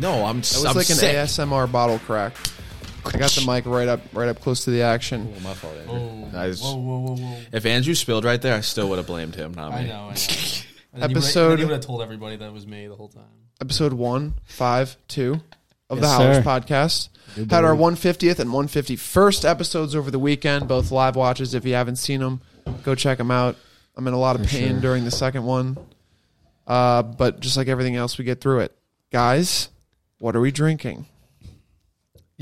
No, I'm. That was I'm like an sick. ASMR bottle crack. I got the mic right up, right up close to the action. Oh, my fault, Andrew. I was- Whoa, whoa, whoa, whoa. if Andrew spilled right there, I still would have blamed him, not me. I know, I know. And Episode- would, then he would have told everybody that it was me the whole time. Episode one, five, two of the Yes, Howlers sir. podcast. Had our 150th and 151st episodes over the weekend, both live watches. If you haven't seen them, go check them out. I'm in a lot of pain during the second one, uh, but just like everything else, we get through it. Guys, what are we drinking?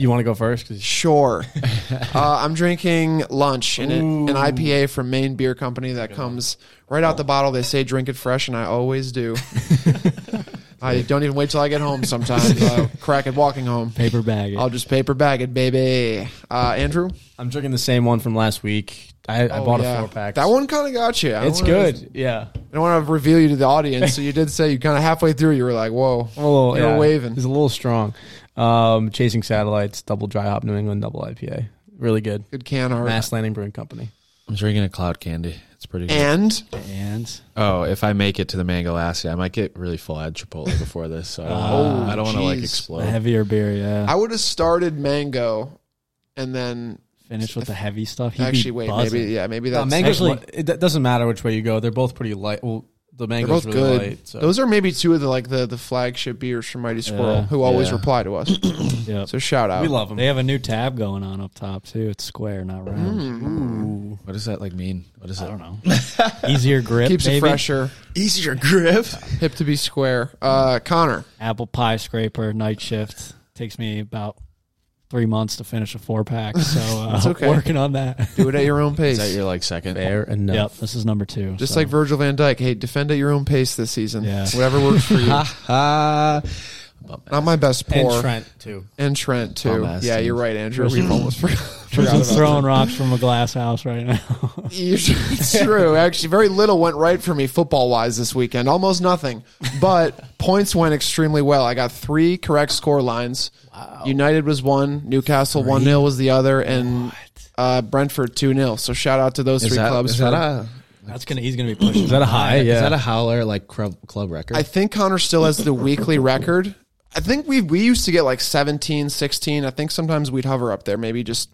You want to go first? Sure. uh, I'm drinking lunch in an, an IPA from Maine Beer Company that comes right out the bottle. They say drink it fresh, and I always do. I don't even wait till I get home sometimes. Uh, crack it walking home. Paper bag. it. I'll just paper bag it, baby. Uh, Andrew? I'm drinking the same one from last week. I, I Oh, bought yeah. a four pack. That one kind of got you. I It's don't wanna- good. Yeah. I don't want to reveal you to the audience. So you did say you kind of halfway through, you were like, whoa. A little, You were yeah, waving. It's a little strong. Um, Chasing Satellites, double dry hop New England double IPA. Really good. Good can art. Mast Landing Brewing Company. I'm drinking a cloud candy. It's pretty good. And and oh, if I make it to the Mango Lassie, I might get really full at Chipotle before this. So I don't, Oh, wanna- I don't want to like jeez. a explode. heavier beer. Yeah. I would have started mango and then Finish with the heavy stuff. He'd actually wait, buzzing. maybe yeah, maybe that's mango's actually- li- it d- doesn't matter which way you go. They're both pretty light. Well, the They're both really good. light. So. Those are maybe two of the like the the flagship beers from Mighty Squirrel, Yeah, who always yeah. reply to us. Yep. so shout out. we love them. They have a new tab going on up top too. It's square, not round. What does that like mean? What is I it? don't know. Easier grip. Keeps maybe. it fresher, Easier grip. hip to be square. Uh, Connor, Apple Piescraper night shift takes me about three months to finish a four pack. So uh, It's okay. working on that. do it at your own pace. Is that your like second? Fair enough. Yep, this is number two. Just so. like Virgil van Dijk. Hey, defend at your own pace this season. Yeah. Whatever works for you. Not my best pour. And Trent too. And Trent, too. Bum ass Yeah, team. you're right, Andrew. We've almost forgot. forgot about throwing rocks from a glass house right now. It's true. Actually, very little went right for me football wise this weekend. Almost nothing. But points went extremely well. I got three correct score lines. Wow. United was one, Newcastle 1 0 was the other, and uh, Brentford 2 0. So shout out to those is three that, clubs. is for- that a That's gonna. He's gonna be pushing. Is that a high? is that a howler like club, club record? I think Connor still has the weekly record. I think we we used to get like 17, 16. I think sometimes we'd hover up there. Maybe just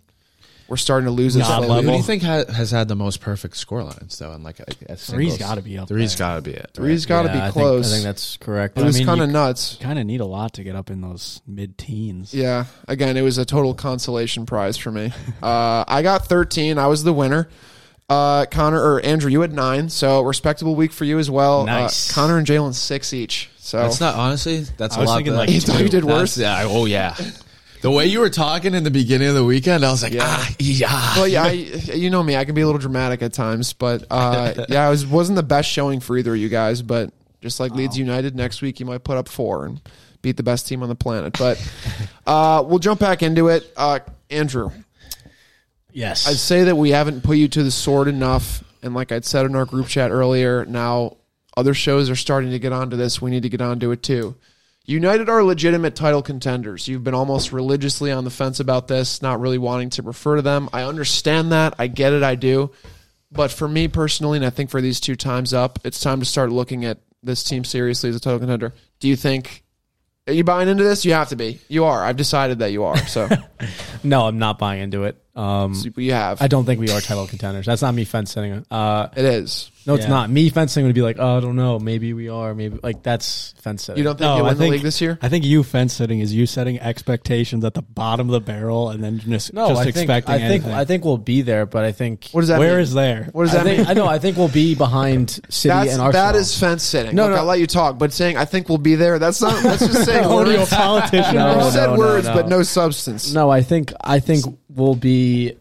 we're starting to lose it God slowly. Who do you think ha- has had the most perfect score lines though? And like a, a Three's singles? got to be up. Three's there. got to be it. Three's got to Yeah, be I think- close. I think that's correct. it was I mean, kind of nuts. Kind of need a lot to get up in those mid teens. Yeah. Again, it was a total consolation prize for me. Uh, I got 13. I was the winner. Uh, Connor or Andrew, you had nine. So respectable week for you as well. Nice. Uh, Connor and Jalen six each. So That's not honestly. That's I a was lot. thinking better. like You thought you did That's- worse. Yeah. Oh yeah. The way you were talking in the beginning of the weekend, I was like, Yeah. ah, yeah. Well, yeah, I, you know me. I can be a little dramatic at times, but uh, yeah, it was, wasn't the best showing for either of you guys. But just like Leeds United, next week you might put up four and beat the best team on the planet. But uh, we'll jump back into it. Uh, Andrew, Yes. I'd say that we haven't put you to the sword enough. And like I'd said in our group chat earlier, now other shows are starting to get onto this. We need to get onto it too. United are legitimate title contenders. You've been almost religiously on the fence about this, not really wanting to refer to them. I understand that. I get it. I do. But for me personally, and I think for these two times up, it's time to start looking at this team seriously as a title contender. Do you think? Are you buying into this? You have to be. You are. I've decided that you are. So No, I'm not buying into it. Um, See what you have. I don't think we are title contenders. That's not me fence sitting. Uh, it is. no, it's Yeah. not. Me fence sitting would be like, oh, I don't know. Maybe we are. Maybe like that's fence sitting. You don't think No, you I win the think- league this year? I think you fence sitting is you setting expectations at the bottom of the barrel and then just, no, just I think expecting I think anything. I think we'll be there, but I think What does that Where mean? is there? what does I that think mean? I know. I think we'll be behind City That's, and Arsenal. that is fence sitting. No, Look, no. I'll let you talk, but saying I think we'll be there, that's not that's just saying Only a words. politician. No, You no, said no, words no. but no substance. no. I think I think we'll be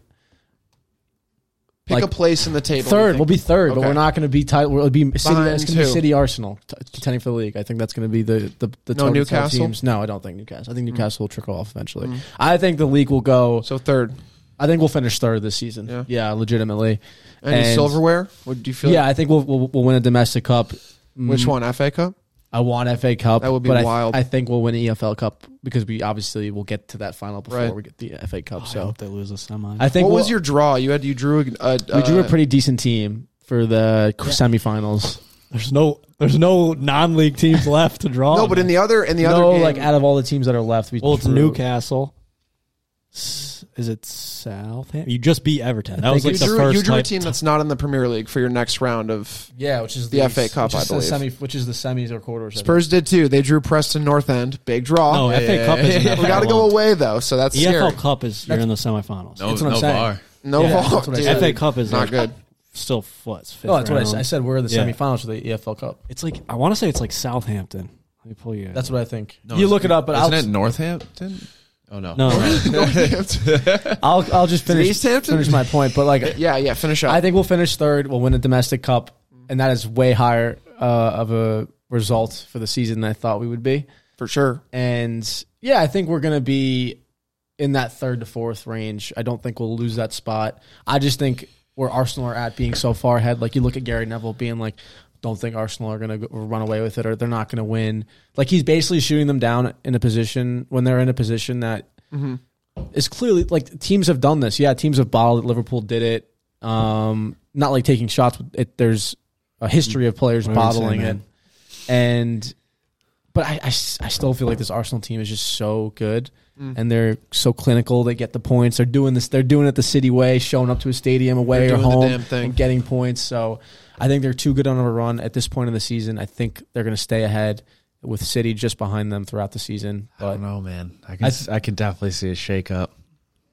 Pick like, a place in the table. third. We'll be third, but Okay. we're not going to be title. We'll be City. Behind It's going to be who? City Arsenal t- contending for the league. I think that's going to be the the the No toe-to-toe Newcastle? teams. No, I don't think Newcastle. I think Newcastle will trickle off eventually. I think the league will go. so third. I think we'll finish third this season. Yeah. Yeah, legitimately. Any And- silverware? What do you feel? Yeah, I think we'll, we'll we'll win a domestic cup. Which Mm, one? FA Cup? I want FA Cup. That would be but I th- wild. I, think we'll win the EFL Cup because we obviously will get to that final before Right. we get the FA Cup. I so hope they lose a semi. I think What we'll- was your draw? You had you drew a, a we drew a uh, pretty decent team for the semifinals. there's no there's no non-league teams left to draw. no, but in the other in the no, other game, like out of all the teams that are left, we well, it's drew- Newcastle. S- Is it Southampton? You just beat Everton. That was think like you the drew, first. you drew a type- team that's not in the Premier League for your next round of. Yeah, which is The FA Cup, which is I the believe. semi, which is the semis or quarters. I think. Spurs did too. They drew Preston North End, big draw. No, FA Cup is we got to go away though, so that's The scary. EFL Cup is you're in the semifinals. No, That's what I'm no saying. bar. No, Yeah, that's what I dude, said. FA Cup is not like good. still what's fifth No, that's what I said. I said we're in the semifinals for the EFL Cup. It's like I want to say it's like Southampton. Let me pull you. That's what I think. You look it up, but isn't it Northampton? Oh no, no. I'll I'll just finish East Hampton? finish my point. But like, Yeah, yeah. Finish up. I think we'll finish third. We'll win a domestic cup, and that is way higher uh, of a result for the season than I thought we would be. for sure. And yeah, I think we're gonna be in that third to fourth range. I don't think we'll lose that spot. I just think where Arsenal are at being so far ahead. Like you look at Gary Neville being like, don't think Arsenal are going to run away with it or they're not going to win. Like he's basically shooting them down in a position when they're in a position that is clearly like teams have done this. Yeah, teams have bottled it. Liverpool did it. Um, not like taking shots. But it, there's a history of players What bottling saying, it, man? and but I I still feel like this Arsenal team is just so good. And they're so clinical. They get the points. They're doing this. They're doing it the city way, showing up to a stadium away or doing the home damn thing. and getting points. So I think they're too good on a run at this point in the season. I think they're going to stay ahead with City just behind them throughout the season. I don't know, man. I can I- I, can definitely see a shake up.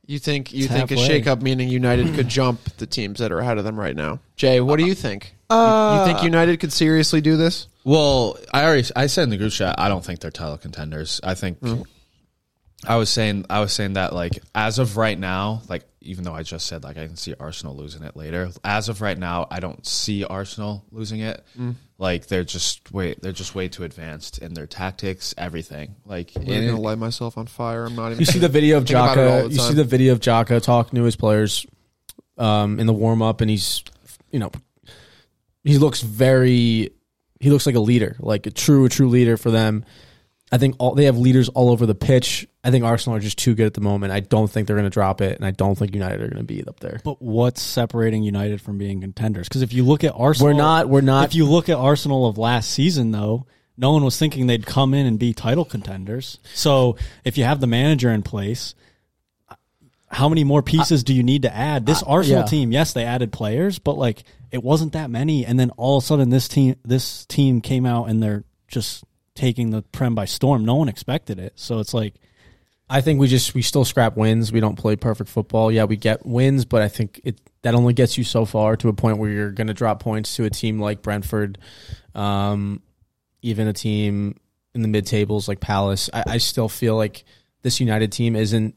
You think you It's think a halfway. shakeup meaning United could jump the teams that are ahead of them right now? Jay, what do you think? You- Uh, you think United could seriously do this? Well, I already I said in the group chat I don't think they're title contenders. I think I was saying I was saying that like as of right now, like even though I just said like I can see Arsenal losing it later, as of right now, I don't see Arsenal losing it. Like they're just way they're just way too advanced in their tactics, everything. Like I'm gonna it- light myself on fire. I'm not even. you see the video of Think about it all Xhaka. You see the video of Xhaka talking to his players um, in the warm up, and he's you know he looks very he looks like a leader, like a true a true leader for them. I think all they have leaders all over the pitch. I think Arsenal are just too good at the moment. I don't think they're going to drop it, and I don't think United are going to be up there. But what's separating United from being contenders? Because if you look at Arsenal, We're not. We're not. If you look at Arsenal of last season, though, no one was thinking they'd come in and be title contenders. So if you have the manager in place, how many more pieces do you need to add? This Arsenal yeah. team, yes, they added players, but like it wasn't that many. And then all of a sudden, this team, this team came out and they're just taking the prem by storm. No one expected it. So it's like I think we just we still scrap wins. We don't play perfect football. Yeah, we get wins, but I think it that only gets you so far to a point where you're going to drop points to a team like Brentford, um, even a team in the mid tables like Palace. I, I still feel like this United team isn't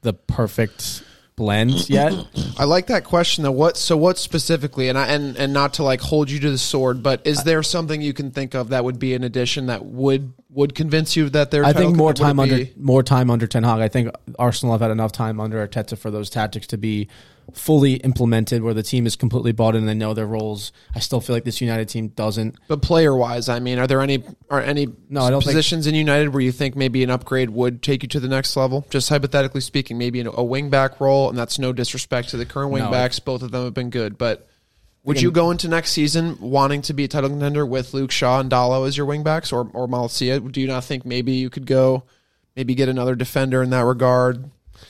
the perfect blend yet. I like that question though. What so what specifically and I and and not to like hold you to the sword, but is there something you can think of that would be an addition that would would convince you that they're I think more time under more time under Ten Hag. I think Arsenal have had enough time under Arteta for those tactics to be fully implemented, where the team is completely bought in and they know their roles. I still feel like this United team doesn't. But player wise, I mean, are there any are any No, I don't think- positions in United where you think maybe an upgrade would take you to the next level? Just hypothetically speaking, maybe in a wing back role, and that's no disrespect to the current wing No. backs. Both of them have been good, but would you go into next season wanting to be a title contender with Luke Shaw and Dalot as your wing backs, or or Malacia? Do you not think maybe you could go, maybe get another defender in that regard,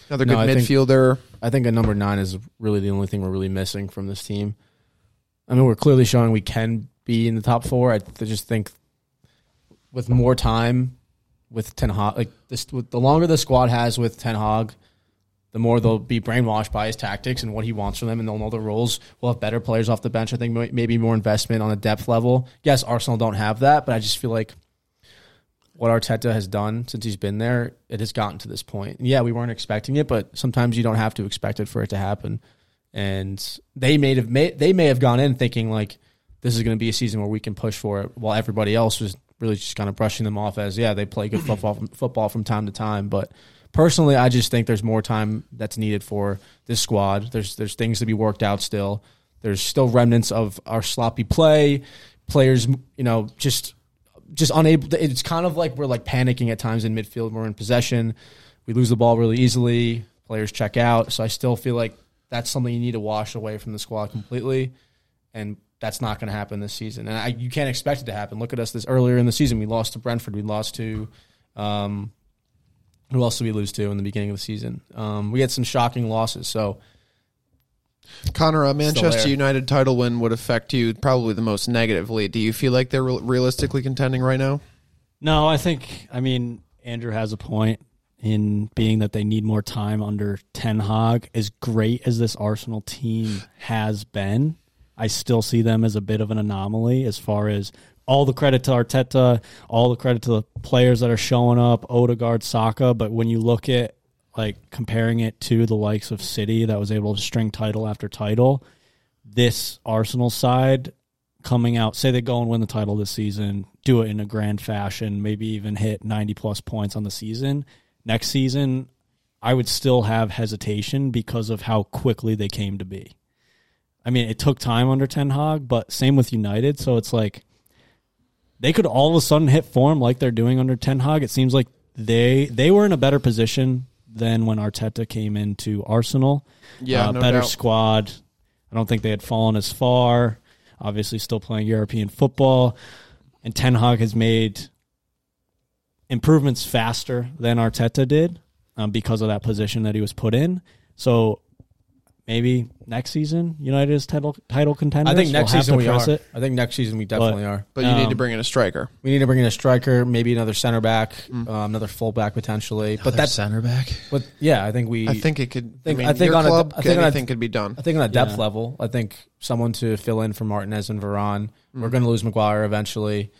another No, good think- midfielder? I think a number nine is really the only thing we're really missing from this team. I mean, we're clearly showing we can be in the top four. I th- just think with more time with Ten Hag, like this, the longer the squad has with Ten Hag, the more they'll be brainwashed by his tactics and what he wants from them, and they'll know the rules. We'll have better players off the bench. I think maybe more investment on a depth level. Yes, Arsenal don't have that, but I just feel like what Arteta has done since he's been there, it has gotten to this point. Yeah, we weren't expecting it, but sometimes you don't have to expect it for it to happen. And they may have may, they may have gone in thinking like this is going to be a season where we can push for it, while everybody else was really just kind of brushing them off as yeah they play good football from, football from time to time. But personally, I just think there's more time that's needed for this squad. There's there's things to be worked out still. There's still remnants of our sloppy play. Players, you know, just just unable. To, it's kind of like we're like panicking at times in midfield. We're in possession. We lose the ball really easily. Players check out. So I still feel like that's something you need to wash away from the squad completely. And that's not going to happen this season. And I, you can't expect it to happen. Look at us this earlier in the season. We lost to Brentford. We lost to. Um, who else did we lose to in the beginning of the season? Um, we had some shocking losses. So Connor, a Manchester. United title win would affect you probably the most negatively. Do you feel like they're re- realistically contending right now? No, I think I mean Andrew has a point in being that they need more time under Ten Hag. As great as this Arsenal team has been, I still see them as a bit of an anomaly as far as all the credit to Arteta, all the credit to the players that are showing up, Odegaard, Saka. But when you look at like comparing it to the likes of City that was able to string title after title, this Arsenal side coming out, say they go and win the title this season, do it in a grand fashion, maybe even hit 90 plus points on the season. Next season, I would still have hesitation because of how quickly they came to be. I mean, it took time under Ten Hag, but same with United. So it's like they could all of a sudden hit form like they're doing under Ten Hag. It seems like they they were in a better position than when Arteta came into Arsenal. Yeah, Uh, no better doubt. squad. I don't think they had fallen as far. Obviously, still playing European football, and Ten Hag has made improvements faster than Arteta did um, because of that position that he was put in. So maybe next season United is title title contenders. I think next We'll season we are. It. I think next season we definitely are. But you need to Um, bring in a striker. We need to bring in a striker, maybe another center back, um, another fullback potentially. but that center back. but yeah, I think we. I think it could. think- I mean, I think your on a- club, I think on a- could be done. I think on a depth Yeah. level, I think someone to fill in for Martinez and Varane. We're going to lose Maguire eventually.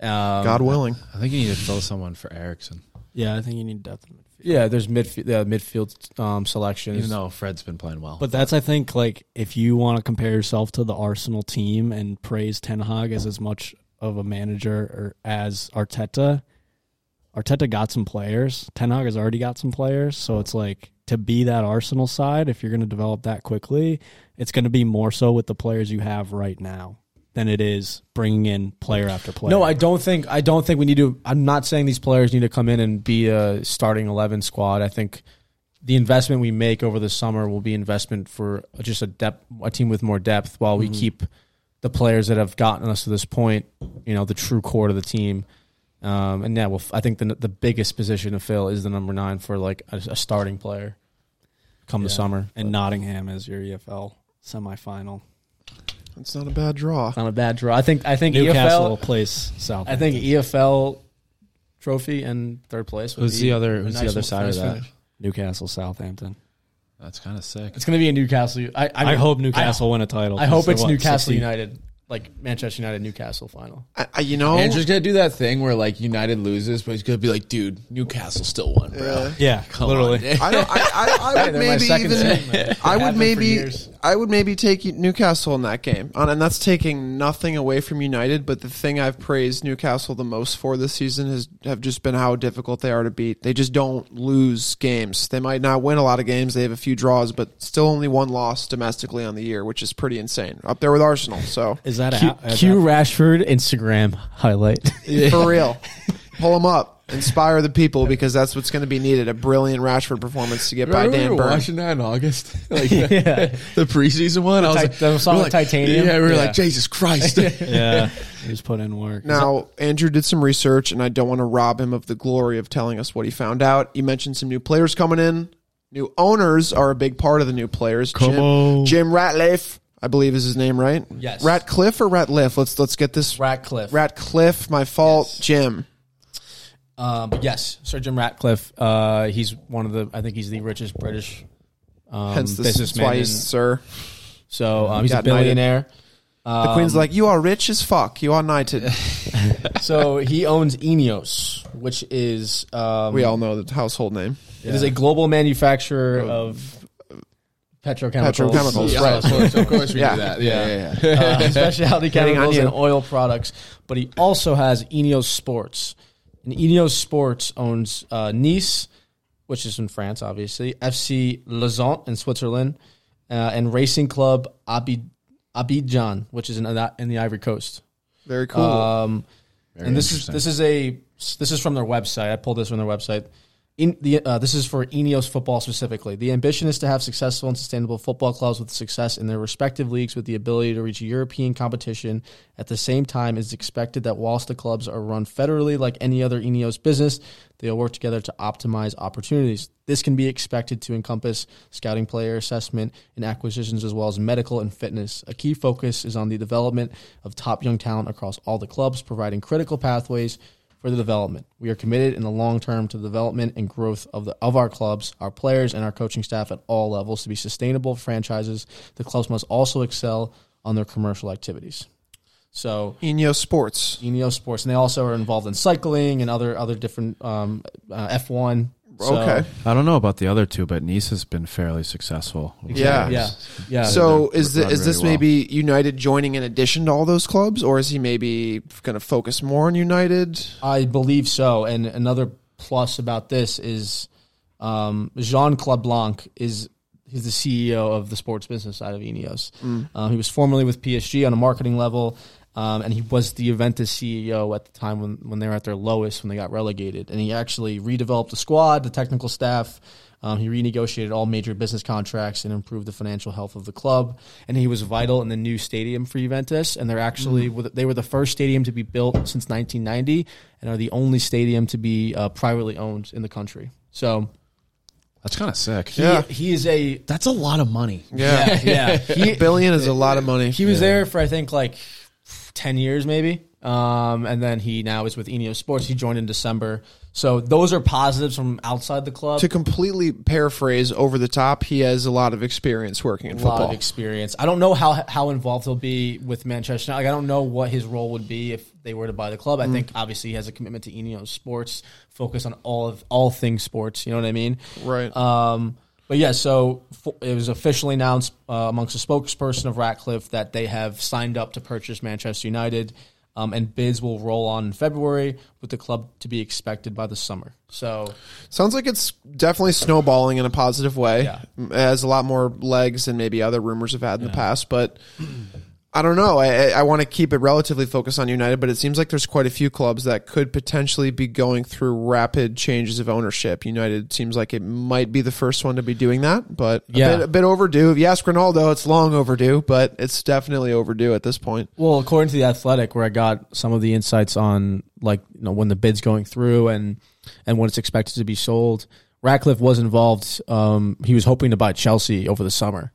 Um, God willing. I think you need to fill someone for Eriksen, Yeah, I think you need depth. in midfield. Yeah, there's midfield uh, midfield um, selections. even though Fred's been playing well. But that's I think like if you want to compare yourself to the Arsenal team and praise Ten Hag as as much of a manager or as Arteta, Arteta got some players. Ten Hag has already got some players, so it's like to be that Arsenal side. If you're going to develop that quickly, it's going to be more so with the players you have right now than it is bringing in player after player. No, I don't think I don't think we need to. I'm not saying these players need to come in and be a starting eleven squad. I think the investment we make over the summer will be investment for just a depth, a team with more depth, while we keep the players that have gotten us to this point. You know, the true core of the team. Um, and yeah, well, I think the the biggest position to fill is the number nine for like a, a starting player. Come the summer, and Nottingham as your EFL semifinal. It's not a bad draw. not a bad draw. I think I think Newcastle EFL. plays South. I think EFL trophy and third place. would who's be the other? a Who's nice the other side of that? finish. Newcastle Southampton. That's kind of sick. It's going to be a Newcastle. I, I, I, hope Newcastle win a title. I, hope it's what, Newcastle 60? United, like Manchester United Newcastle final. I, I, you know, Andrew's gonna do that thing where like United loses, but he's gonna be like, "Dude, Newcastle still won, bro." Yeah, Come literally. on. I, don't, I, I, I would maybe even. I would been for maybe. Years. I would maybe take Newcastle in that game, and that's taking nothing away from United. But the thing I've praised Newcastle the most for this season has have just been how difficult they are to beat. They just don't lose games. They might not win a lot of games. They have a few draws, but still only one loss domestically on the year, which is pretty insane. Up there with Arsenal. So Is that Q, a, is Q that- Rashford Instagram highlight. for real, pull them up, inspire the people because that's what's going to be needed. A brilliant Rashford performance to get by Remember we Dan were Burn. watching that in August, like yeah, the preseason one. I was ti- like, the song we were like, Titanium? Yeah, we were Yeah. like, Jesus Christ. Yeah, he's put in work. Now, Andrew did some research, and I don't want to rob him of the glory of telling us what he found out. You mentioned some new players coming in. New owners are a big part of the new players. Come Jim, on. Jim Ratliff, I believe is his name, right? Yes. Ratcliffe or Ratliff? Let's let's get this. Ratcliffe. Ratcliffe, my fault. Yes. Jim. Um, but yes, Sir Jim Ratcliffe. Uh, he's one of the. I think he's the richest British um, Hence this, businessman. in- sir. so um, he's a Got knighted. billionaire. The Um, queen's like, you are rich as fuck. You are knighted. so he owns Ineos, which is um, we all know the household name. It is a global manufacturer of petrochemicals. Petrochemicals, Yeah, right. Of course, of course we Yeah. do that. Yeah, yeah, yeah. uh, specialty on chemicals you. and oil products. But he also has Ineos Sports. And Ineos Sports owns uh, Nice, which is in France, obviously, FC Lausanne in Switzerland, uh, and Racing Club Abid- Abidjan, which is in, the- in the Ivory Coast. Very cool. Um, Very and this is this is a this is from their website. I pulled this from their website. In the uh, this is for Ineos football specifically. The ambition is to have successful and sustainable football clubs with success in their respective leagues, with the ability to reach European competition. At the same time, it's expected that whilst the clubs are run federally like any other Ineos business, they will work together to optimize opportunities. This can be expected to encompass scouting, player assessment, and acquisitions, as well as medical and fitness. A key focus is on the development of top young talent across all the clubs, providing critical pathways for the development. We are committed in the long term to the development and growth of the of our clubs, our players, and our coaching staff at all levels to be sustainable franchises. The clubs must also excel on their commercial activities. So Ineos Sports. Ineos Sports, and they also are involved in cycling and other other different um, uh, F one. Okay. I don't know about the other two, but Nice has been fairly successful. Yeah. yeah, yeah. So they're is the, is this really well. maybe United joining in addition to all those clubs, or is he maybe going to focus more on United? I believe so. And another plus about this is um, Jean Claude Blanc is he's the CEO of the sports business side of Ineos. Um, he was formerly with PSG on a marketing level, um, and he was the Juventus CEO at the time when when they were at their lowest when they got relegated. And he actually redeveloped the squad, the technical staff. Um, he renegotiated all major business contracts and improved the financial health of the club. And he was vital in the new stadium for Juventus. And they're actually they were the first stadium to be built since 1990, and are the only stadium to be uh, privately owned in the country. So That's kind of sick. he, Yeah. he is a That's a lot of money. Yeah, yeah. He, a billion is a lot of money. he was there for I think like ten years maybe, um, and then he now is with Ineos Sports. He joined in December, so those are positives from outside the club. to completely paraphrase over the top, he has a lot of experience working in a lot football. of experience. I don't know how how involved he'll be with Manchester. United. Like I don't know what his role would be if they were to buy the club. I think obviously he has a commitment to Ineos Sports, focus on all of all things sports. You know what I mean? right. Um, but yeah, so it was officially announced uh, amongst the spokesperson of Ratcliffe that they have signed up to purchase Manchester United, um, and bids will roll on in February, with the club to be expected by the summer. So Sounds like it's definitely snowballing in a positive way. Yeah. It has a lot more legs than maybe other rumors have had in the past, but I don't know. I, I- want to keep it relatively focused on United, but it seems like there's quite a few clubs that could potentially be going through rapid changes of ownership. United seems like it might be the first one to be doing that, but a, Yeah. bit, a bit overdue. If you ask Ronaldo, it's long overdue, but it's definitely overdue at this point. Well, according to the Athletic, where I got some of the insights on like you know when the bid's going through and and when it's expected to be sold, Ratcliffe was involved. Um, he was hoping to buy Chelsea over the summer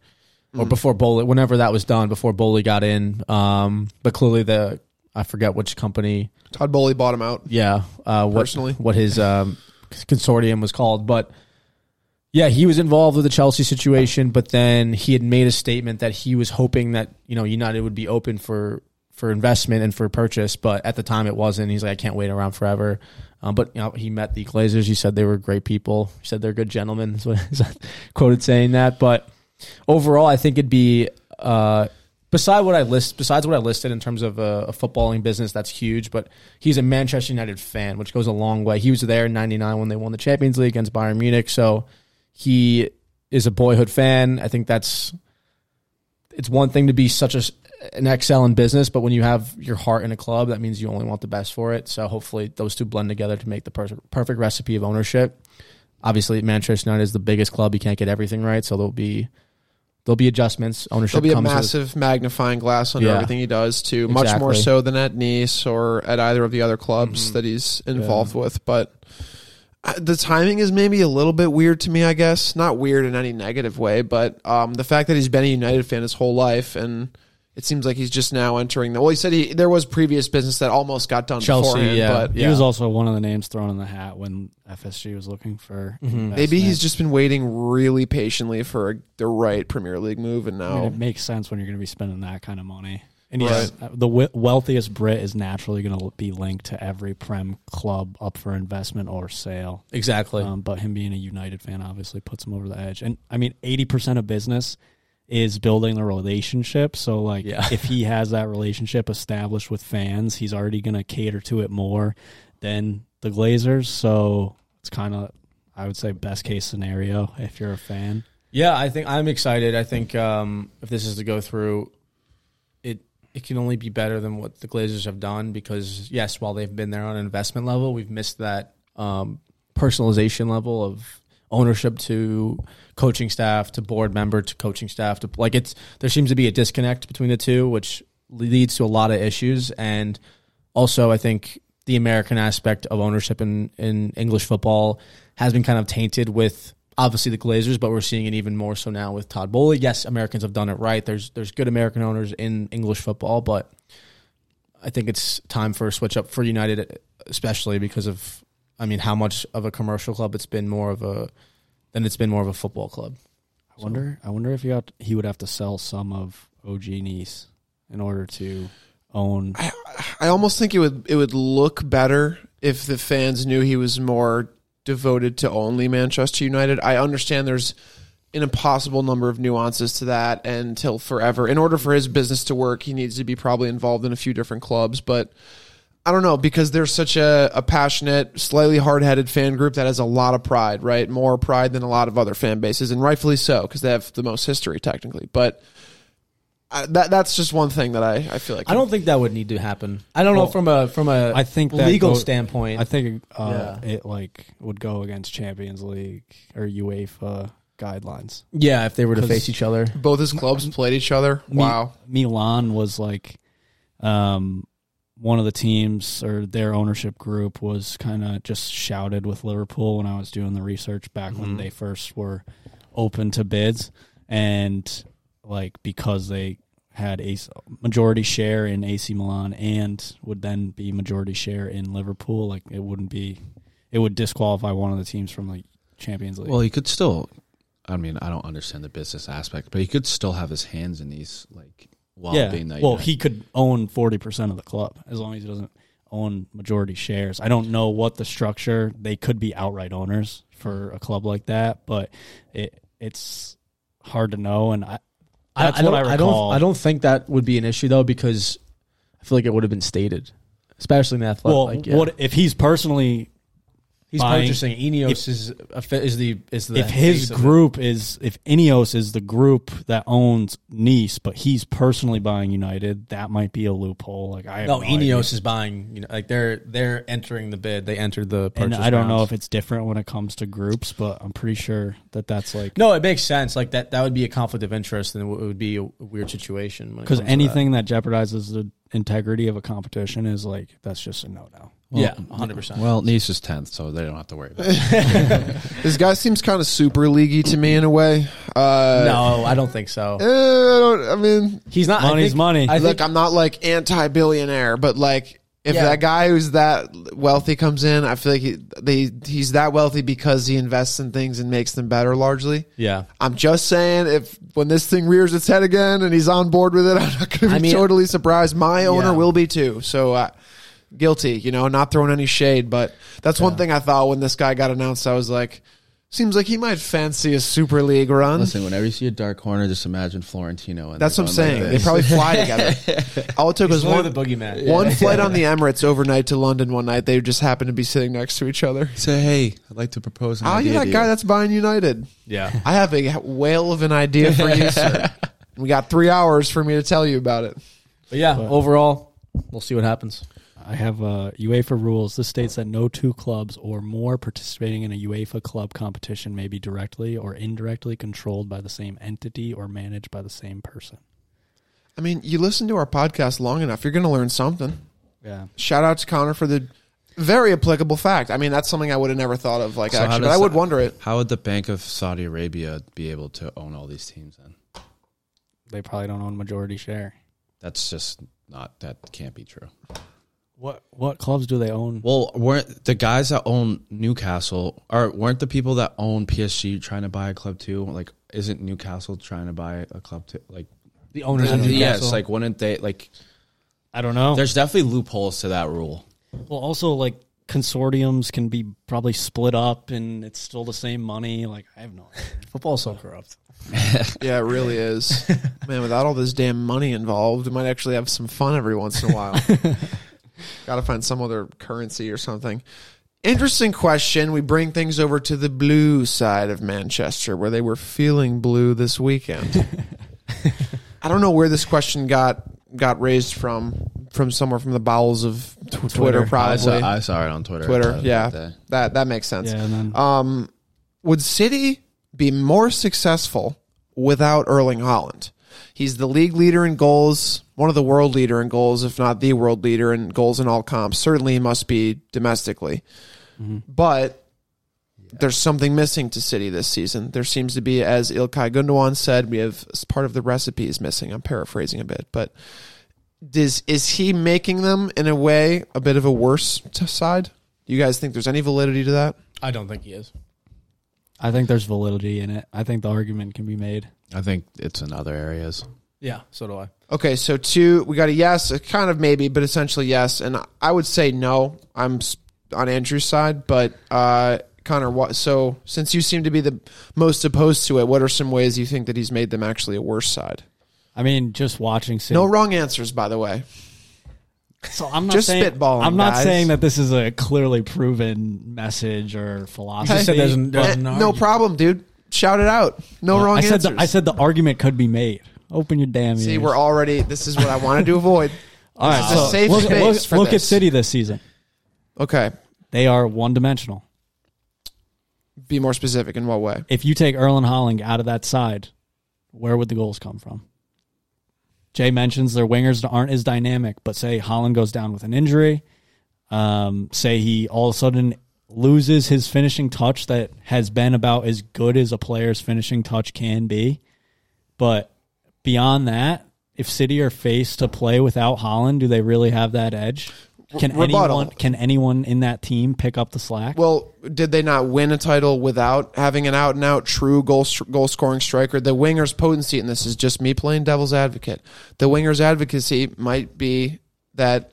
or before Boehly, whenever that was done, before Boehly got in. Um, but clearly the I forget which company. Todd Boehly bought him out. Yeah, uh, what, Personally. what his um, consortium was called, but. Yeah, he was involved with the Chelsea situation, but then he had made a statement that he was hoping that you know United would be open for for investment and for purchase, but at the time it wasn't. He's like, I can't wait around forever. Um, but you know, he met the Glazers. He said they were great people. He said they're good gentlemen. Is what quoted saying that. But overall, I think it'd be uh, beside what I list, besides what I listed in terms of a, a footballing business, that's huge. But he's a Manchester United fan, which goes a long way. He was there in '99 when they won the Champions League against Bayern Munich, so he is a boyhood fan. I think that's it's one thing to be such a an excel in business, but when you have your heart in a club, that means you only want the best for it. So hopefully those two blend together to make the per- perfect recipe of ownership. Obviously, Manchester United is the biggest club; you can't get everything right, so there'll be there'll be adjustments. Ownership There'll be a comes with- massive magnifying glass under Yeah. everything he does, too. Much more so than at Nice or at either of the other clubs Mhm. that he's involved with. But Uh, The timing is maybe a little bit weird to me, I guess. Not weird in any negative way, but um, the fact that he's been a United fan his whole life, and it seems like he's just now entering the. Well, he said he there was previous business that almost got done Chelsea, beforehand, yeah. but He was also one of the names thrown in the hat when FSG was looking for. Mm-hmm. maybe he's just been waiting really patiently for a, the right Premier League move, and I mean, now it makes sense when you're going to be spending that kind of money. And yes, uh, the we- wealthiest Brit is naturally going to be linked to every Prem club up for investment or sale. Exactly. Um, but him being a United fan obviously puts him over the edge. And I mean, eighty percent of business is building the relationship. So like, Yeah. if he has that relationship established with fans, he's already going to cater to it more than the Glazers. So it's kind of, I would say, best case scenario if you're a fan. Yeah, I think I'm excited. I think um, if this is to go through, it it can only be better than what the Glazers have done because yes, while they've been there on an investment level, we've missed that um, personalization level of ownership to coaching staff to board member to coaching staff to like it's there seems to be a disconnect between the two, which leads to a lot of issues and also I think the American aspect of ownership in, in English football has been kind of tainted with obviously the Glazers, but we're seeing it even more so now with Todd Boehly. Yes, Americans have done it right. There's there's good American owners in English football, but I think it's time for a switch up for United, especially because of I mean how much of a commercial club it's been more of a than it's been more of a football club. I wonder. I wonder if he, had, he would have to sell some of OG Nice in order to own. I, I almost think it would it would look better if the fans knew he was more devoted to only Manchester United. I understand there's an impossible number of nuances to that until forever. In order for his business to work, he needs to be probably involved in a few different clubs, but I don't know because there's such a, a passionate, slightly hard headed fan group that has a lot of pride, right? More pride than a lot of other fan bases, and rightfully so because they have the most history technically. But I, that that's just one thing that I, I feel like I don't think that would need to happen. I don't know from a from a I think that legal go- standpoint. I think uh, Yeah. it like would go against Champions League or UEFA guidelines. yeah, if they were to 'Cause- face each other. both his clubs played each other. Mi- Wow. Milan was like um, one of the teams or their ownership group was kind of just shouted with Liverpool when I was doing the research back when Mhm. they first were open to bids and like because they had a majority share in AC Milan and would then be majority share in Liverpool like it wouldn't be it would disqualify one of the teams from like Champions League. Well, he could still. I mean, I don't understand the business aspect, but he could still have his hands in these, like while yeah. being that. well, United- he could own forty percent of the club as long as he doesn't own majority shares. I don't know what the structure. They could be outright owners for a club like that, but it it's hard to know. And I, that's I, I what don't, I I don't. I don't think that would be an issue though, because I feel like it would have been stated, especially in the athletic. Well, like, yeah. what if he's personally he's buying- purchasing Ineos is is the is the if his face of it. group is if Ineos is the group that owns Nice, but he's personally buying United, that might be a loophole. Like I No, no, idea. is buying. You know, like they're they're entering the bid. They entered the and. I don't know if it's different when it comes to groups, but I'm pretty sure that that's like No, it makes sense. Like that, that would be a conflict of interest, and it would be a weird situation. because anything that. jeopardizes the integrity of a competition is like that's just a no no. that. yeah, hundred percent. well, Nice is tenth, so they don't have to worry about it. This guy seems kind of super leaguey to me in a way. Uh, no, I don't think so. eh, I, don't, I mean, He's not. I Money's think- money. I look, think I'm not like anti-billionaire, but like if Yeah. that guy who's that wealthy comes in, I feel like he, they he's that wealthy because he invests in things and makes them better. Largely, yeah. I'm just saying if when this thing rears its head again and he's on board with it, I'm not going to be I mean- totally surprised. My owner Yeah. will be too. So. Uh, Guilty, you know, not throwing any shade, but that's one thing I thought when this guy got announced. I was like, seems like he might fancy a Super League run. Listen, whenever you see a dark corner, just imagine Florentino. And That's what I'm saying. like they probably fly together. All it took was He's one one the boogeyman. one flight on the Emirates overnight to London one night. They just happened to be sitting next to each other. Say, hey, I'd like to propose. An Oh, idea you're that guy you. that's buying United. Yeah. I have a whale of an idea for you, sir. We got three hours for me to tell you about it. But yeah, overall, we'll see what happens. I have uh, UEFA rules. This states that no two clubs or more participating in a UEFA club competition may be directly or indirectly controlled by the same entity or managed by the same person. I mean, you listen to our podcast long enough, you're going to learn something. Yeah. Shout out to Connor for the very applicable fact. I mean, that's something I would have never thought of. Like So actually, but I would that- wonder it. How would the Bank of Saudi Arabia be able to own all these teams then? They probably don't own majority share. That's just not that can't be true. What what clubs do they own? Well, weren't the guys that own Newcastle or weren't the people that own PSG trying to buy a club too? Like, isn't Newcastle trying to buy a club too? Like, The owners of Newcastle. yes, like wouldn't they? Like, I don't know. there's definitely loopholes to that rule. Well, also like consortiums can be probably split up, and it's still the same money. Like I have no. idea. football's so corrupt. Yeah, it really is. Man, without all this damn money involved, we might actually have some fun every once in a while. Got to find some other currency or something. Interesting question. We bring things over to the blue side of Manchester, where they were feeling blue this weekend. I don't know where this question got got raised from. From somewhere from the bowels of tw- Twitter, I probably. saw, I saw it on Twitter. Twitter, yeah, other that that makes sense. Yeah, and then Um, would City be more successful without Erling Haaland? He's the league leader in goals, one of the world leader in goals, if not the world leader in goals in all comps. Certainly, he must be domestically, mm-hmm. but there's something missing to City this season. There seems to be, as Ilkay Gundogan said, we have part of the recipe is missing. I'm paraphrasing a bit, but does is he making them in a way a bit of a worse side? Do you guys think there's any validity to that? I don't think he is. I think there's validity in it. I think the argument can be made. I think it's in other areas. Yeah, so do I. Okay, so two, we got a yes, a kind of maybe, but essentially yes. And I would say no. I'm on Andrew's side, but uh, Connor, what? So since you seem to be the most opposed to it, what are some ways you think that he's made them actually a worse side? I mean, just watching City. No wrong answers, by the way. So I'm not Just saying, spitballing, I'm not guys. saying that this is a clearly proven message or philosophy. just said there's Eh, there's an no problem, dude. Shout it out. No Uh, wrong I said answers. the, I said the argument could be made. Open your damn See, we're already. This is what I wanted to avoid. All right, This is a so safe look, space look, for look at this. City this season. Okay, They are one dimensional. be more specific. In what way? If you take Erling Haaland out of that side, where would the goals come from? Jay mentions their wingers aren't as dynamic, but say Haaland goes down with an injury, um, say he all of a sudden loses his finishing touch that has been about as good as a player's finishing touch can be. But beyond that, if City are faced to play without Haaland, do they really have that edge? Can Rebuttal. anyone can anyone in that team pick up the slack? Well, did they not win a title without having an out and out true goal goal scoring striker? The winger's potency, and this is just me playing devil's advocate. The winger's advocacy might be that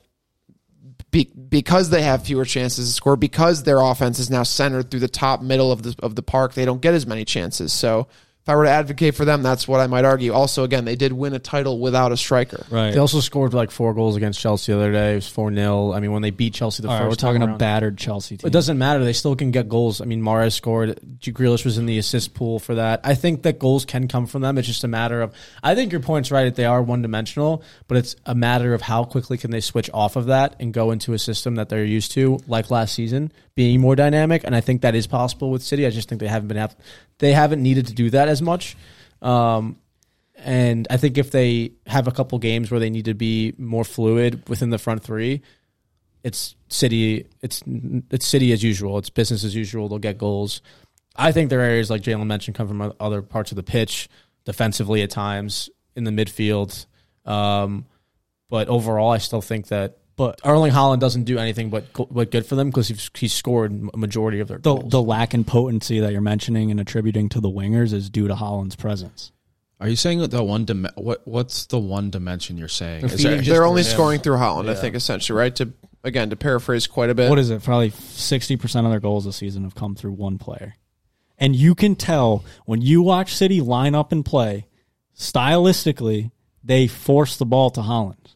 be, because they have fewer chances to score, because their offense is now centered through the top middle of the of the park, they don't get as many chances. So. If I were to advocate for them, that's what I might argue. Also, again, they did win a title without a striker. right. They also scored like four goals against Chelsea the other day. It was 4 0. I mean, when they beat Chelsea the All first right, we're talking time a battered Chelsea team. It doesn't matter. They still can get goals. I mean, Mahrez scored. G. Grealish was in the assist pool for that. I think that goals can come from them. It's just a matter of. I think your point's right that they are one dimensional, but it's a matter of how quickly can they switch off of that and go into a system that they're used to, like last season, being more dynamic. And I think that is possible with City. I just think they haven't been have, they haven't needed to do that as much. Um, and I think if they have a couple games where they need to be more fluid within the front three, it's city. It's it's city as usual. It's business as usual. They'll get goals. I think their areas like Jalen mentioned come from other parts of the pitch, defensively at times in the midfield. Um, but overall, I still think that. But Erling Haaland doesn't do anything but but good for them because he's, he's scored a majority of their the goals. the lack in potency that you're mentioning and attributing to the wingers is due to Haaland's presence. Are you saying that the one dim- what what's the one dimension you're saying? They're Is there, They're only him. scoring through Haaland, I think, essentially, right? To again, to paraphrase quite a bit. What is it? Probably sixty percent of their goals this season have come through one player, and you can tell when you watch City line up and play. Stylistically, they force the ball to Haaland,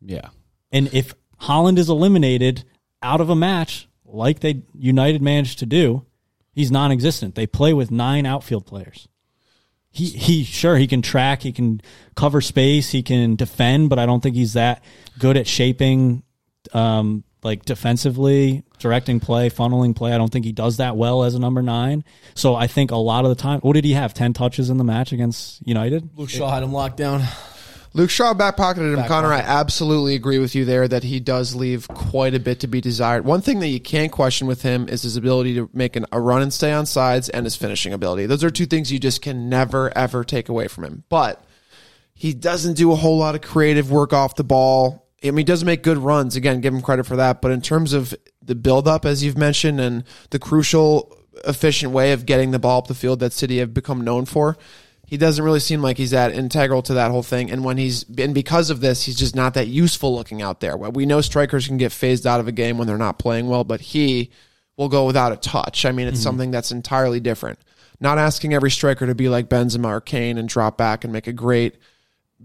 yeah. And if Haaland is eliminated out of a match like they United managed to do, he's non-existent. They play with nine outfield players. He he sure he can track, he can cover space, he can defend, but I don't think he's that good at shaping um like defensively, directing play, funneling play. I don't think he does that well as a number 9. So I think a lot of the time, what did he have? 10 touches in the match against United? Luke Shaw had him locked down. Luke Shaw back pocketed him. Back Connor, pocket. I absolutely agree with you there that he does leave quite a bit to be desired. One thing that you can't question with him is his ability to make an, a run and stay on sides and his finishing ability. Those are two things you just can never, ever take away from him. But he doesn't do a whole lot of creative work off the ball. I mean, he does make good runs. Again, give him credit for that. But in terms of the buildup, as you've mentioned, and the crucial, efficient way of getting the ball up the field that City have become known for, he doesn't really seem like he's that integral to that whole thing. And when he's and because of this, he's just not that useful looking out there. We know strikers can get phased out of a game when they're not playing well, but he will go without a touch. I mean, it's mm-hmm. something that's entirely different. Not asking every striker to be like Benzema or Kane and drop back and make a great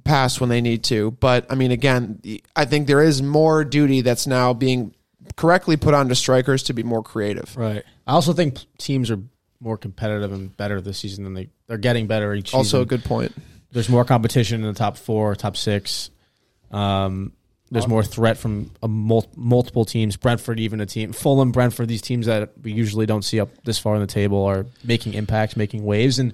pass when they need to. But I mean, again, I think there is more duty that's now being correctly put onto strikers to be more creative. Right. I also think teams are more competitive and better this season than they they're getting better each year. Also, a good point. There's more competition in the top four, top six. Um, there's more threat from a mul- multiple teams. Brentford, even a team, Fulham, Brentford. These teams that we usually don't see up this far in the table are making impacts, making waves. And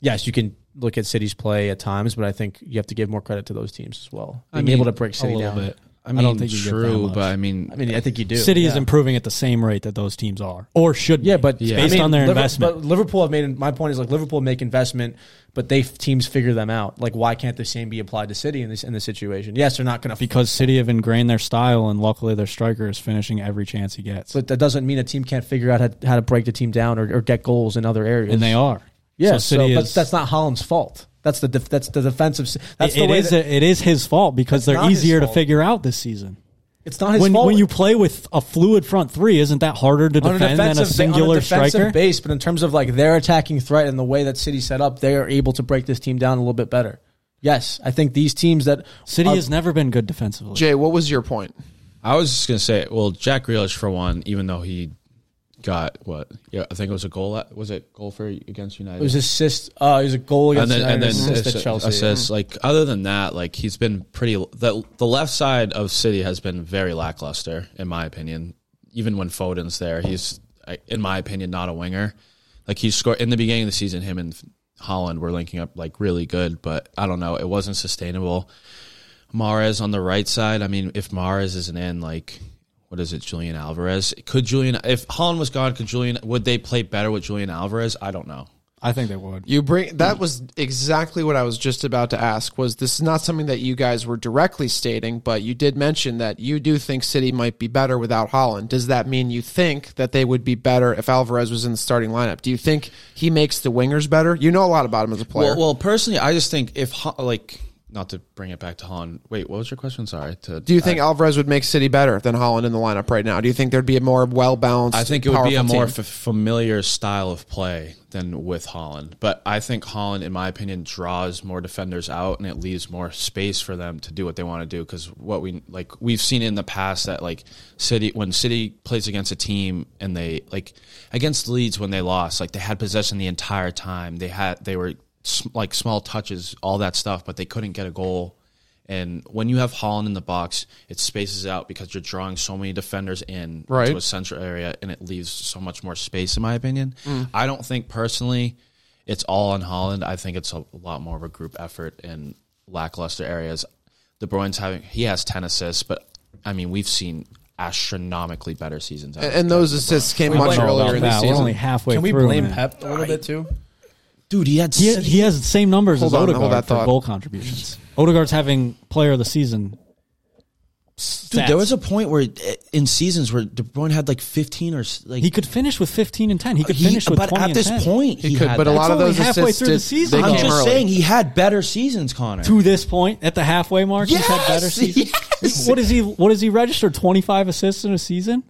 yes, you can look at City's play at times, but I think you have to give more credit to those teams as well. I Being mean, able to break a City little down. bit. I mean, I don't think you get that true, much. but I mean, I mean, I think you do. City is improving at the same rate that those teams are, or should. Yeah, be, but Yeah. based I mean, on their Liver- investment. But Liverpool have made. My point is like Liverpool make investment, but they teams figure them out. Like, why can't the same be applied to City in this in this situation? Yes, they're not going to. because City have ingrained their style, and luckily their striker is finishing every chance he gets, But that doesn't mean a team can't figure out how, how to break the team down or, or get goals in other areas. and they are. Yeah, so so City but that's not Haaland's fault. That's the def, that's the defensive. s- That's it- the it way is that- a- it is his fault because It's they're easier to figure out this season. it's not his When fault. when you play with a fluid front three, isn't that harder to on defend than a singular on a defensive striker? base, but in terms of like their attacking threat and the way that City set up, they are able to break this team down a little bit better. Yes, I think these teams that City are- has never been good defensively. Jay, what was your point? I was just gonna say, well, Jack Grealish for one, even though he got what? Yeah, I think it was a goal. At, was it goal for against United? It was assist. Uh, it was a goal and against then, United and then assist assist, at Chelsea. assists. Like other than that, like he's been pretty. The the left side of City has been very lackluster, in my opinion. Even when Foden's there, he's, in my opinion, not a winger. Like he scored in the beginning of the season. Him and Haaland were linking up like really good, but I don't know. It wasn't sustainable. Mahrez on the right side. I mean, if Mahrez isn't in, like, what is it, Julian Alvarez? Could Julian, if Haaland was gone, could Julian, would they play better with Julian Alvarez? I don't know. I think they would. You bring that was exactly what I was just about to ask. Was this is not something that you guys were directly stating, but you did mention that you do think City might be better without Haaland. Does that mean you think that they would be better if Alvarez was in the starting lineup? Do you think he makes the wingers better? You know a lot about him as a player. Well, well, personally, I just think if like not to bring it back to Haaland. Wait, what was your question? Sorry. To do you think Alvarez would make City better than Haaland in the lineup right now? Do you think there'd be a more well balanced? I think it would be a more f- familiar style of play than with Haaland. But I think Haaland, in my opinion, draws more defenders out and it leaves more space for them to do what they want to do. Because what we like, we've seen in the past that like City, when City plays against a team and they like against Leeds when they lost, like they had possession the entire time. They had they were like small touches, all that stuff, but they couldn't get a goal. And when you have Haaland in the box, it spaces out because you're drawing so many defenders in Right. to a central area, and it leaves so much more space. In my opinion, mm. I don't think personally it's all on Haaland. I think it's a lot more of a group effort in lackluster areas. De Bruyne's having he has ten assists, but I mean we've seen astronomically better seasons. out of and those assists came We much earlier in the That, we're only halfway Can we through. blame man. Pep a little bit too? Dude. He had He, he has the same numbers as on, hold Odegaard that for thought. goal contributions. Odegaard's having player of the season. dude. There was a point where uh, in seasons where De Bruyne had like fifteen or like he could finish with 15 and 10. He could he- finish with but 20 at and this 10. point He he, could, had but a that. lot of only those halfway assists through the season. I'm just early. saying he had better seasons, Connor. to this point at the halfway mark he's had better seasons. yes. What is he what is he registered 25 assists in a season?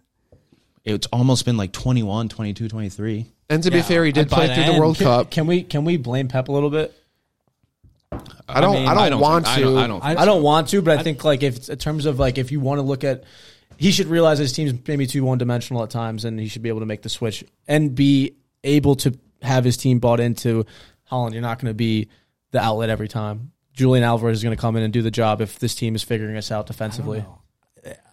It's almost been like 21, 22, 23. And to be fair, he did by play the through the World Can, Cup. can we can we blame Pep a little bit? I don't. I, mean, don't I don't want think- to. I don't- I don't I- I don't want to, but I think like if in terms of like if you want to look at, he should realize his team's maybe too one dimensional at times, and he should be able to make the switch and be able to have his team bought into Haaland. You're not going to be the outlet every time. Julian Alvarez is going to come in and do the job if this team is figuring us out defensively.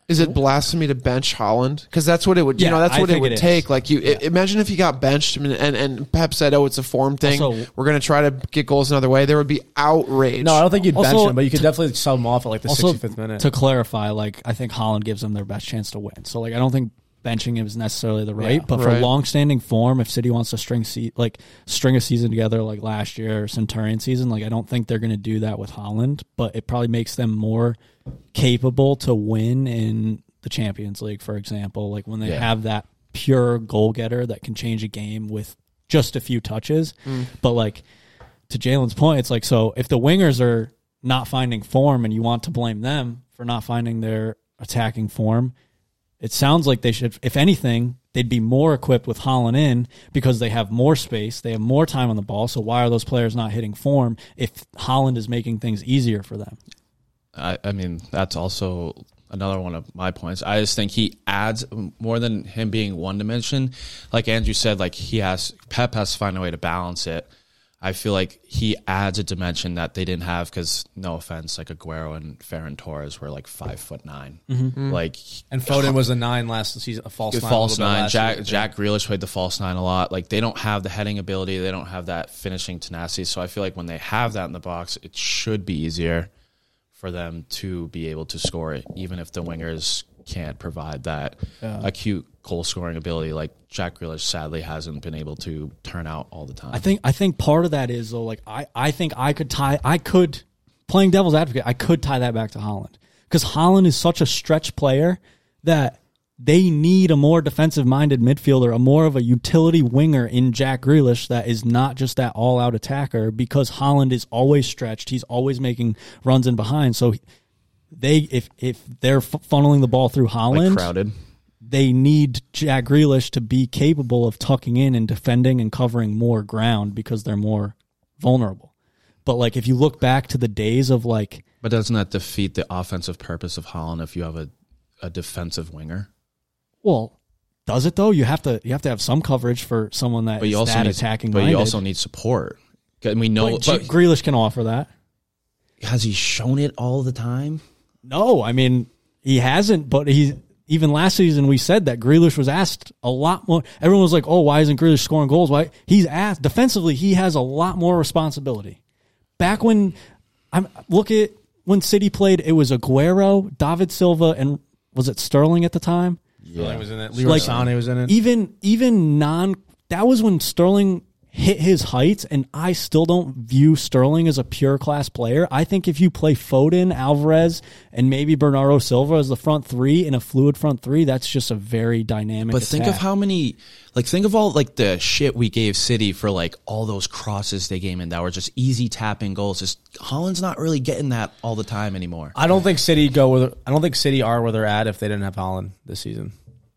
Is it blasphemy to bench Haaland? Because that's what it would. You Yeah, know, that's I what it think would it is. take. Like you, i- imagine if he got benched and, and and Pep said, "Oh, it's a form thing. Also- We're going to try to get goals another way." There would be outrage. No, I don't think you'd bench Also- him, but you could definitely sub him off at like the also 65th minute. to clarify, like I think Haaland gives them their best chance to win. So like I don't think benching him is necessarily the right, Yeah, but for right. long-standing form, if City wants to string se- like string a season together like last year or Centurion season, like I don't think they're going to do that with Haaland, but it probably makes them more capable to win in the Champions League, for example, like when they Yeah. have that pure goal getter that can change a game with just a few touches. Mm. But like to Jalen's point, it's like so if the wingers are not finding form and you want to blame them for not finding their attacking form, it sounds like they should if anything, they'd be more equipped with Haaland in because they have more space, they have more time on the ball. So why are those players not hitting form if Haaland is making things easier for them? I, I mean, that's also another one of my points. I just think he adds more than him being one dimension. Like Andrew said, like he has Pep has to find a way to balance it. I feel like he adds a dimension that they didn't have because, no offense, like Aguero and Ferran Torres were like five foot 9 mm-hmm. Like and Foden was a nine last season, a false nine. false a little bit nine. Jack year. Jack Grealish played the false nine a lot. Like they don't have the heading ability. They don't have that finishing tenacity. So I feel like when they have that in the box, it should be easier for them to be able to score it, even if the wingers can't provide that acute goal scoring ability. Like Jack Grealish sadly hasn't been able to turn out all the time. I think I think part of that is though, like I, I think I could tie I could playing devil's advocate, I could tie that back to Haaland. Because Haaland is such a stretch player that they need a more defensive minded midfielder, a more of a utility winger in Jack Grealish that is not just that all out attacker because Haaland is always stretched. He's always making runs in behind. So they if if they're funneling the ball through like Haaland, crowded. they need Jack Grealish to be capable of tucking in and defending and covering more ground because they're more vulnerable. But like if you look back to the days of like But doesn't that defeat the offensive purpose of Haaland if you have a, a defensive winger? Well, does it though? You have to you have to have some coverage for someone that But you is also that need attacking But minded. you also need support. And we know. but G- but Grealish can offer that. has he shown it all the time? No, I mean he hasn't. But he even last season we said that Grealish was asked a lot more. Everyone was like, "Oh, why isn't Grealish scoring goals?" Why he's asked defensively, he has a lot more responsibility. Back when I'm look at when City played, it was Aguero, David Silva, and was it Sterling at the time? Sterling was in it. Leroy Like- Sané was in it. Even even non that was when Sterling hit his heights, and I still don't view Sterling as a pure class player. I think if you play Foden, Alvarez, and maybe Bernardo Silva as the front three in a fluid front three, that's just a very dynamic. But think of how many, like, think of all like the shit we gave City for like all those crosses they gave in that were just easy tapping goals. Just Haaland's not really getting that all the time anymore. I don't think City go with. I don't think City are where they're at if they didn't have Haaland this season.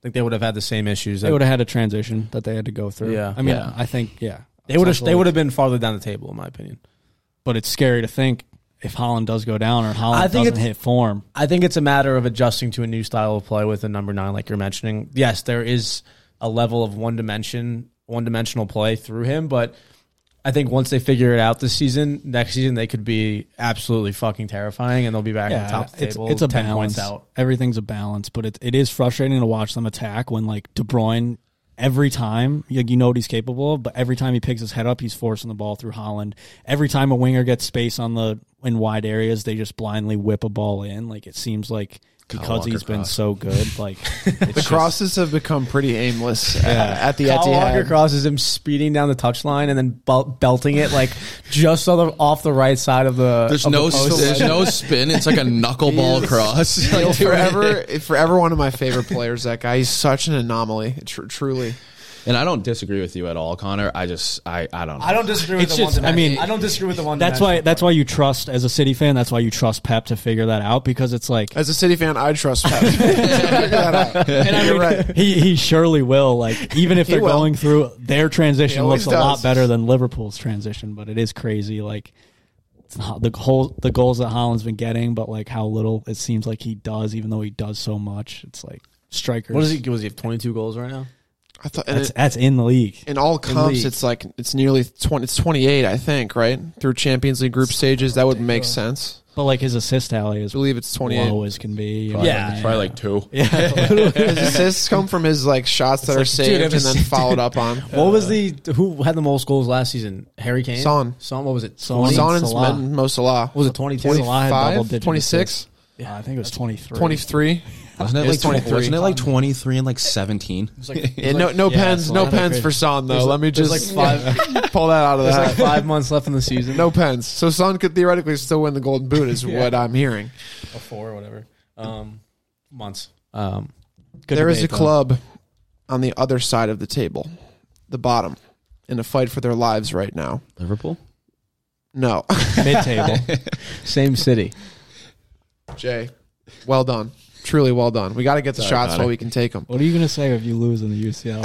I think they would have had the same issues. they would have had a transition that they had to go through. Yeah. I mean, Yeah. I think yeah, they would have they would have been farther down the table in my opinion. But it's scary to think if Haaland does go down or Haaland I think doesn't it's- hit form. I think it's a matter of adjusting to a new style of play with a number nine, like you're mentioning. Yes, there is a level of one dimension, one dimensional play through him, but I think once they figure it out this season, next season they could be absolutely fucking terrifying, and they'll be back on the top of the it's, table. it's a 10 balance. points out. Everything's a balance, but it, it is frustrating to watch them attack when like De Bruyne every time like you know what he's capable of, but every time he picks his head up, he's forcing the ball through Haaland. Every time a winger gets space on the in wide areas, they just blindly whip a ball in. Like it seems like because Walker he's been cross. so good, like The crosses have become pretty aimless uh, at the Kyle Walker Etihad. crosses him speeding down the touchline and then belting it like just on the, off the right side of the. There's of the no post. there's no spin. It's like a knuckleball cross. Like, forever, forever one of my favorite players. That guy, he's such an anomaly. Tr- truly, and I don't disagree with you at all, Connor. I just I I don't. Know. I don't disagree with It's the just- one. I mean, I don't disagree with the one. that's why that's why you trust as a City fan. That's why you trust Pep to figure that out because it's like as a City fan, I trust Pep. Figure that out. And I You're mean, right. he he surely will. Like even if they're will. going through their transition He always looks a lot better than Liverpool's transition, but it is crazy. Like it's not the whole the goals that Haaland's been getting, but like how little it seems like he does, even though he does so much. It's like strikers. What does he? Was he have 22 goals right now? I thought, That's it, that's in the league. in all comps, league. it's like it's nearly twenty. It's twenty eight, I think, right through Champions League group stages. That would make sense. But like his assist tally is I believe it's 28. low as can be. Probably Yeah. like, probably like two. Yeah. His assists come from his like shots that are like, dude, saved I've and then seen- followed up on. What was the who had the most goals last season? Harry Kane. Son. Son. What was it? Son. 20? Son and Salah. Mo Salah. Was it twenty two? Salah had double 25, digit 26. Yeah, I think it was 23. 23. Wasn't it It's like 23. Wasn't it like twenty three and like seventeen? Yeah, no, no yeah, pens, it's a no lot. pens for Son though. There's Let me there's just like five. pull that out of There's that. like five months left in the season. no pens. So Son could theoretically still win the Golden Boot, is what I'm hearing. or four or whatever. Um, months. Um, Good there is a debate, though. club on the other side of the table, the bottom, in a fight for their lives right now. Liverpool. No, mid-table. same city. Jay, well done, truly well done. We got to get the Sorry shots about while it. we can take them. what are you gonna say if you lose in the UCL?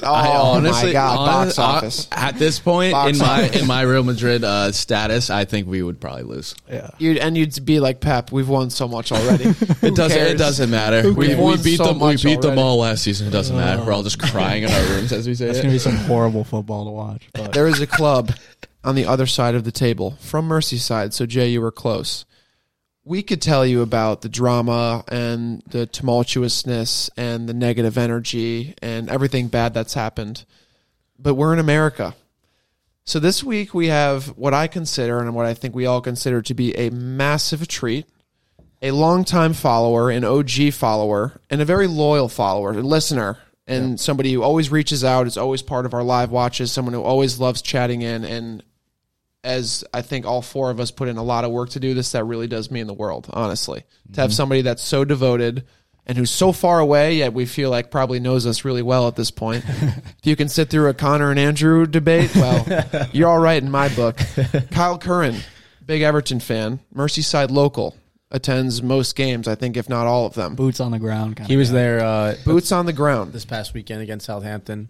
Oh I honestly, my god, honest- box office. uh, at this point Box in my in my Real Madrid uh, status, I think we would probably lose. yeah. You'd, and you'd be like Pep. We've won so much already. It doesn't. cares? It doesn't matter. Who We, cares? we Won beat so them. We much beat them already. all last season. It doesn't matter. We're all just crying in our rooms as we say It's it. gonna be some horrible football to watch. But there is a club on the other side of the table from Merseyside. So Jay, you were close. We could tell you about the drama and the tumultuousness and the negative energy and everything bad that's happened. But we're in America. So this week we have what I consider and what I think we all consider to be a massive treat. A longtime follower, an OG follower, and a very loyal follower, a listener, and somebody who always reaches out, is always part of our live watches, someone who always loves chatting in. And as I think all four of us put in a lot of work to do this, that really does mean the world, honestly. To have somebody that's so devoted and who's so far away, yet we feel like probably knows us really well at this point. if you can sit through a Connor and Andrew debate, well, you're all right in my book. Kyle Curran, big Everton fan, Merseyside local, attends most games, I think, if not all of them. boots on the ground. Kind He was there uh, Boots on the ground. this past weekend against Southampton.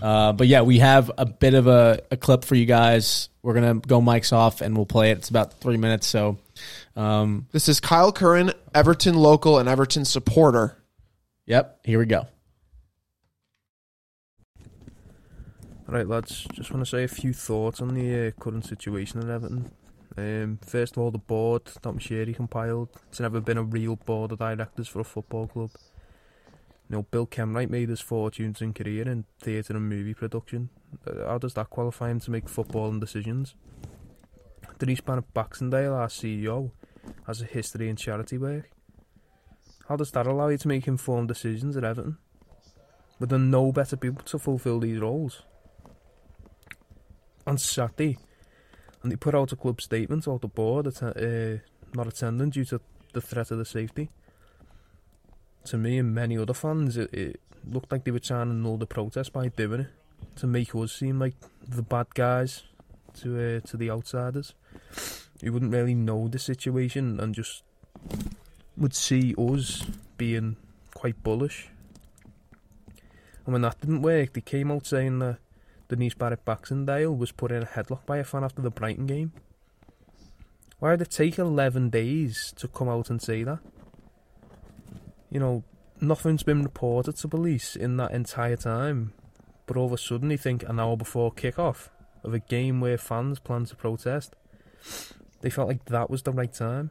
Uh, but yeah, we have a bit of a, a clip for you guys. We're gonna go mics off and we'll play it. It's about three minutes. So, um, This is Kyle Curran, Everton local and Everton supporter. yep, here we go. Right, lads, just want to say a few thoughts on the uh, current situation at Everton. Um, first of all, the board that Moshiri compiled. It's never been a real board of directors for a football club. You know, Bill Kenwright made his fortunes and career in theatre and movie production. Uh, How does that qualify him to make footballing decisions? Denise Barrett Baxendale, our CEO, has a history in charity work. How does that allow you to make informed decisions at Everton? But there are no better people to fulfil these roles on Saturday, and they put out a club statement out the board att- uh, not attending due to the threat of the safety. To me and many other fans, it, it looked like they were trying to null the protest by doing it to make us seem like the bad guys to uh, to the outsiders who wouldn't really know the situation and just would see us being quite bullish. And when that didn't work, they came out saying that Denise Barrett Baxendale was put in a headlock by a fan after the Brighton game. Why did it take 11 days to come out and say that? You know, nothing's been reported to police in that entire time, but all of a sudden they think an hour before kick-off of a game where fans plan to protest, they felt like that was the right time.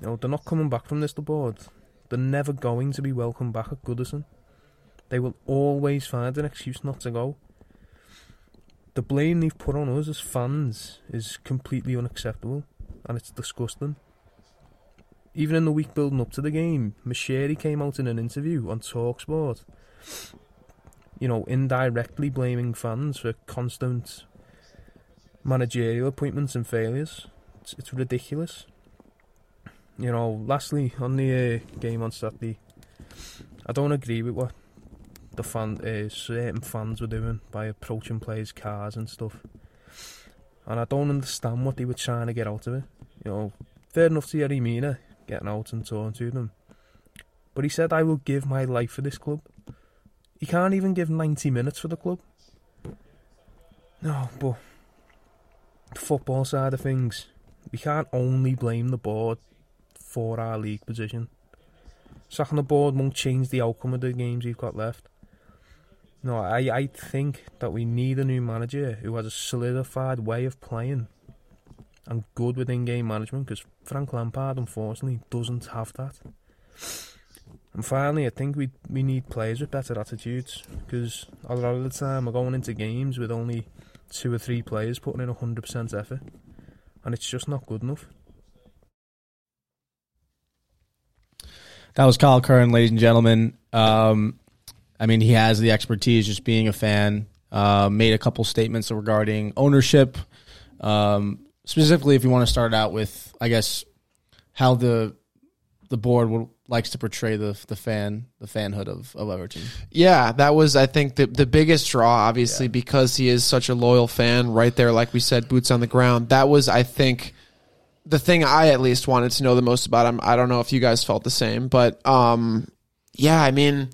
You know, they're not coming back from this, the board. They're never going to be welcome back at Goodison. They will always find an excuse not to go. The blame they've put on us as fans is completely unacceptable and it's disgusting. Even in the week building up to the game, Moshiri came out in an interview on Talksport, you know, indirectly blaming fans for constant managerial appointments and failures. It's, it's ridiculous. You know, lastly, on the uh, game on Saturday, I don't agree with what the fan, uh, certain fans were doing by approaching players' cars and stuff. And I don't understand what they were trying to get out of it. You know, fair enough to Yerry Mina getting out and talking to them. But he said, I will give my life for this club. He can't even give 90 minutes for the club. No, but the football side of things, we can't only blame the board for our league position. Sacking the board won't change the outcome of the games we've got left. No, I, I think that we need a new manager who has a solidified way of playing and good with in-game management because Frank Lampard, unfortunately, doesn't have that. And finally, I think we we need players with better attitudes because a lot of the time we're going into games with only two or three players putting in 100% effort, and it's just not good enough. That was Kyle Curran, ladies and gentlemen. Um, I mean, he has the expertise just being a fan. Uh, made a couple statements regarding ownership. Um, specifically, if you want to start out with, I guess, how the the board would, likes to portray the the fan the fanhood of, of Everton. Yeah, that was I think the the biggest draw, obviously, because he is such a loyal fan. Right there, like we said, boots on the ground. That was, I think, the thing I at least wanted to know the most about him. I don't know if you guys felt the same, but um, yeah, I mean,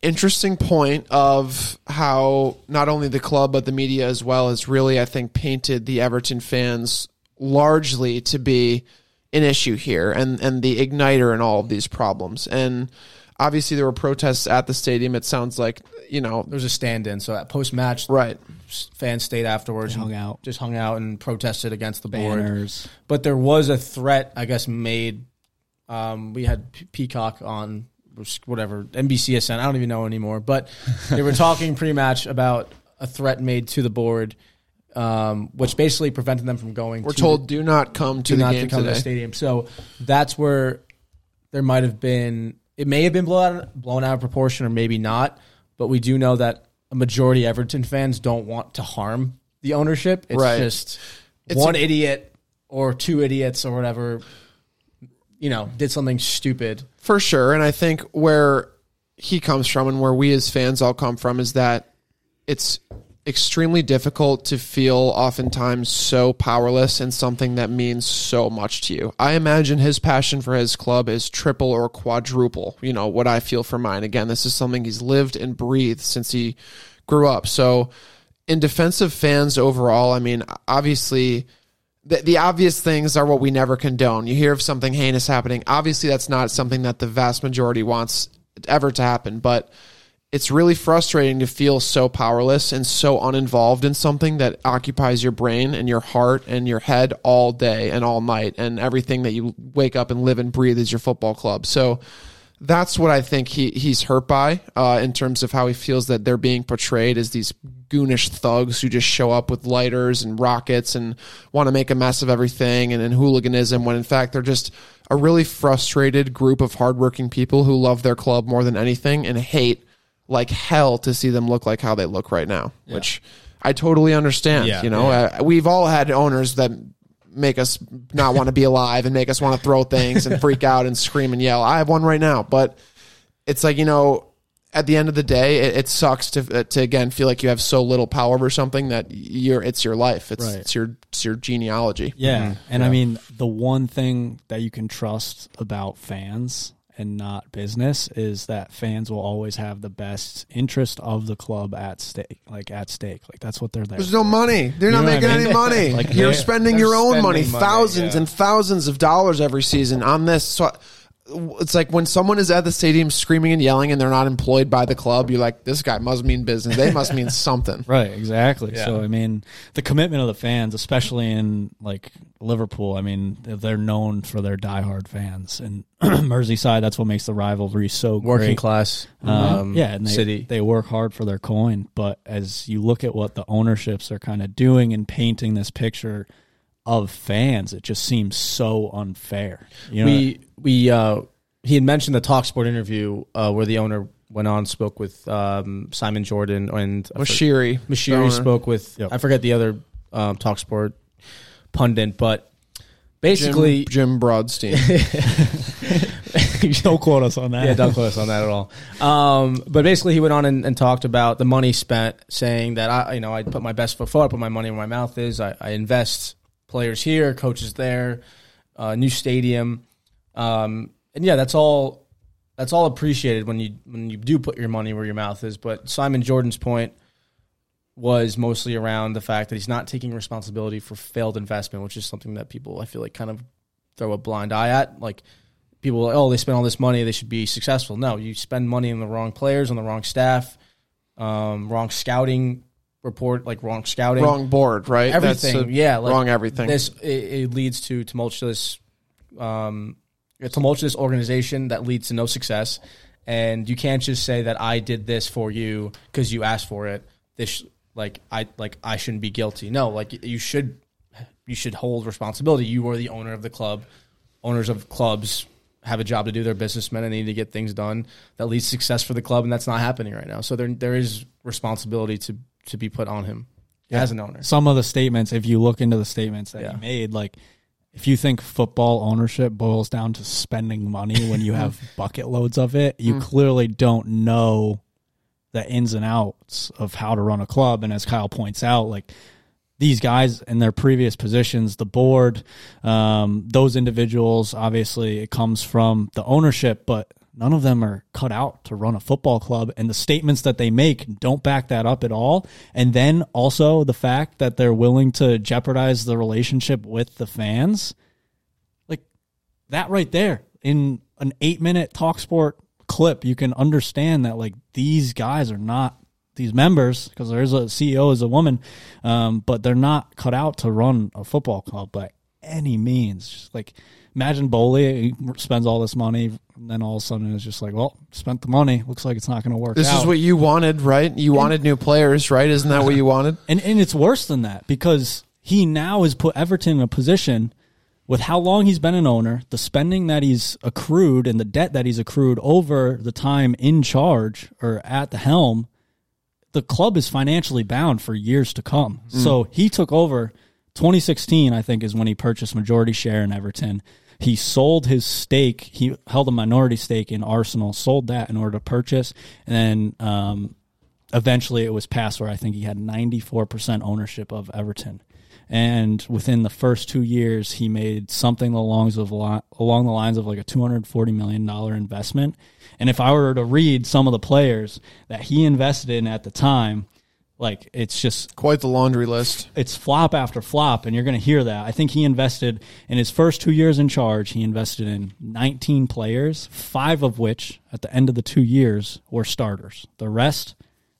interesting point of how not only the club but the media as well has really, I think, painted the Everton fans largely to be an issue here and and the igniter in all of these problems. And obviously, there were protests at the stadium. It sounds like you know, There was a stand-in, so at post match, right. fans stayed afterwards, They hung and out. just hung out and protested against the board. Banners. But there was a threat, I guess, made. Um, we had P- Peacock on whatever NBCSN. I don't even know anymore. But they were talking pre-match about a threat made to the board, um, which basically prevented them from going. We're to told do not come to do the not to come to the stadium. So that's where there might have been. It may have been blown out, blown out of proportion, or maybe not. But we do know that a majority of Everton fans don't want to harm the ownership. It's Right. just It's one a- idiot or two idiots or whatever. You know, did something stupid. For sure. And I think where he comes from and where we as fans all come from is that it's extremely difficult to feel oftentimes so powerless in something that means so much to you. I imagine his passion for his club is triple or quadruple, you know, what I feel for mine. Again, this is something he's lived and breathed since he grew up. So in defensive fans overall, I mean, obviously the, the obvious things are what we never condone. You hear of something heinous happening. Obviously, that's not something that the vast majority wants ever to happen, but it's really frustrating to feel so powerless and so uninvolved in something that occupies your brain and your heart and your head all day and all night and everything that you wake up and live and breathe is your football club. So that's what I think he he's hurt by uh, in terms of how he feels that they're being portrayed as these goonish thugs who just show up with lighters and rockets and want to make a mess of everything and, and hooliganism when in fact they're just a really frustrated group of hardworking people who love their club more than anything and hate like hell to see them look like how they look right now, which I totally understand. Yeah, you know, uh, we've all had owners that make us not want to be alive and make us want to throw things and freak out and scream and yell. I have one right now, but it's like you know, at the end of the day, it, it sucks to uh, to again feel like you have so little power over something that you're it's your life. It's Right. it's your it's your genealogy. Yeah. And I mean, the one thing that you can trust about fans and not business is that fans will always have the best interest of the club at stake, like at stake. Like that's what they're there. There's no money. They're not know what I making mean? any money. Like, You're they're- spending they're your own spending money, money, thousands yeah. and thousands of dollars every season on this. So it's like when someone is at the stadium screaming and yelling and they're not employed by the club, you're like, this guy must mean business. They must mean something. Right, exactly. So I mean, the commitment of the fans, especially in like Liverpool, I mean, they're known for their diehard fans, and Merseyside, that's what makes the rivalry so Working great. class, Um, um, yeah, and they, city. they work hard for their coin. But as you look at what the ownerships are kind of doing and painting this picture of fans, it just seems so unfair. You know, we we uh, he had mentioned the Talksport interview uh, where the owner went on spoke with um, Simon Jordan and I With for- Moshiri spoke with Yep. I forget the other um, Talksport pundit, but Jim, basically Jim Broadstein. don't quote us on that. yeah, don't quote us on that at all. Um, but basically, he went on and, and talked about the money spent, saying that I, you know, I put my best foot forward, I put my money where my mouth is. I, I invest players here, coaches there, uh, new stadium, um, and yeah, that's all. That's all appreciated when you when you do put your money where your mouth is. But Simon Jordan's point was mostly around the fact that he's not taking responsibility for failed investment, which is something that people I feel like kind of throw a blind eye at. Like people, like, oh, they spent all this money, they should be successful. No, you spend money on the wrong players, on the wrong staff, um, wrong scouting report, like wrong scouting, wrong board, right? Everything. a- yeah, like wrong everything. This it, it leads to tumultuous, um, a tumultuous organization that leads to no success. And you can't just say that I did this for you because you asked for it. This like I like I shouldn't be guilty. No, like you should you should hold responsibility. You are the owner of the club. Owners of clubs have a job to do. They're businessmen and they need to get things done that leads success for the club, and that's not happening right now. So there there is responsibility to to be put on him as an owner. Some of the statements, if you look into the statements that Yeah. he made, like if you think football ownership boils down to spending money when you have bucket loads of it, you clearly don't know the ins and outs of how to run a club. And as Kyle points out, like these guys in their previous positions, the board, um, those individuals, obviously it comes from the ownership, but none of them are cut out to run a football club. And the statements that they make don't back that up at all. And then also the fact that they're willing to jeopardize the relationship with the fans. Like that right there in an eight minute talk sport clip, you can understand that like these guys are not these members because there's a CEO is a woman, um, but they're not cut out to run a football club by any means. Just like imagine Boehly spends all this money, and then all of a sudden it's just like, well, spent the money. Looks like it's not going to work. This out. is what you wanted, right? You wanted new players, right? Isn't that what you wanted? And and it's worse than that because he now has put Everton in a position with how long he's been an owner, the spending that he's accrued and the debt that he's accrued over the time in charge or at the helm, the club is financially bound for years to come. Mm. So he took over 2016, I think, is when he purchased majority share in Everton. He sold his stake. He held a minority stake in Arsenal, sold that in order to purchase, and then um, eventually it was passed where I think he had 94% ownership of Everton. And within the first two years, he made something along the, along the lines of like a $240 million investment. And if I were to read some of the players that he invested in at the time, like it's just Quite the laundry list. it's flop after flop, and you're going to hear that. I think he invested in his first two years in charge. He invested in 19 players, five of which at the end of the two years were starters. The rest,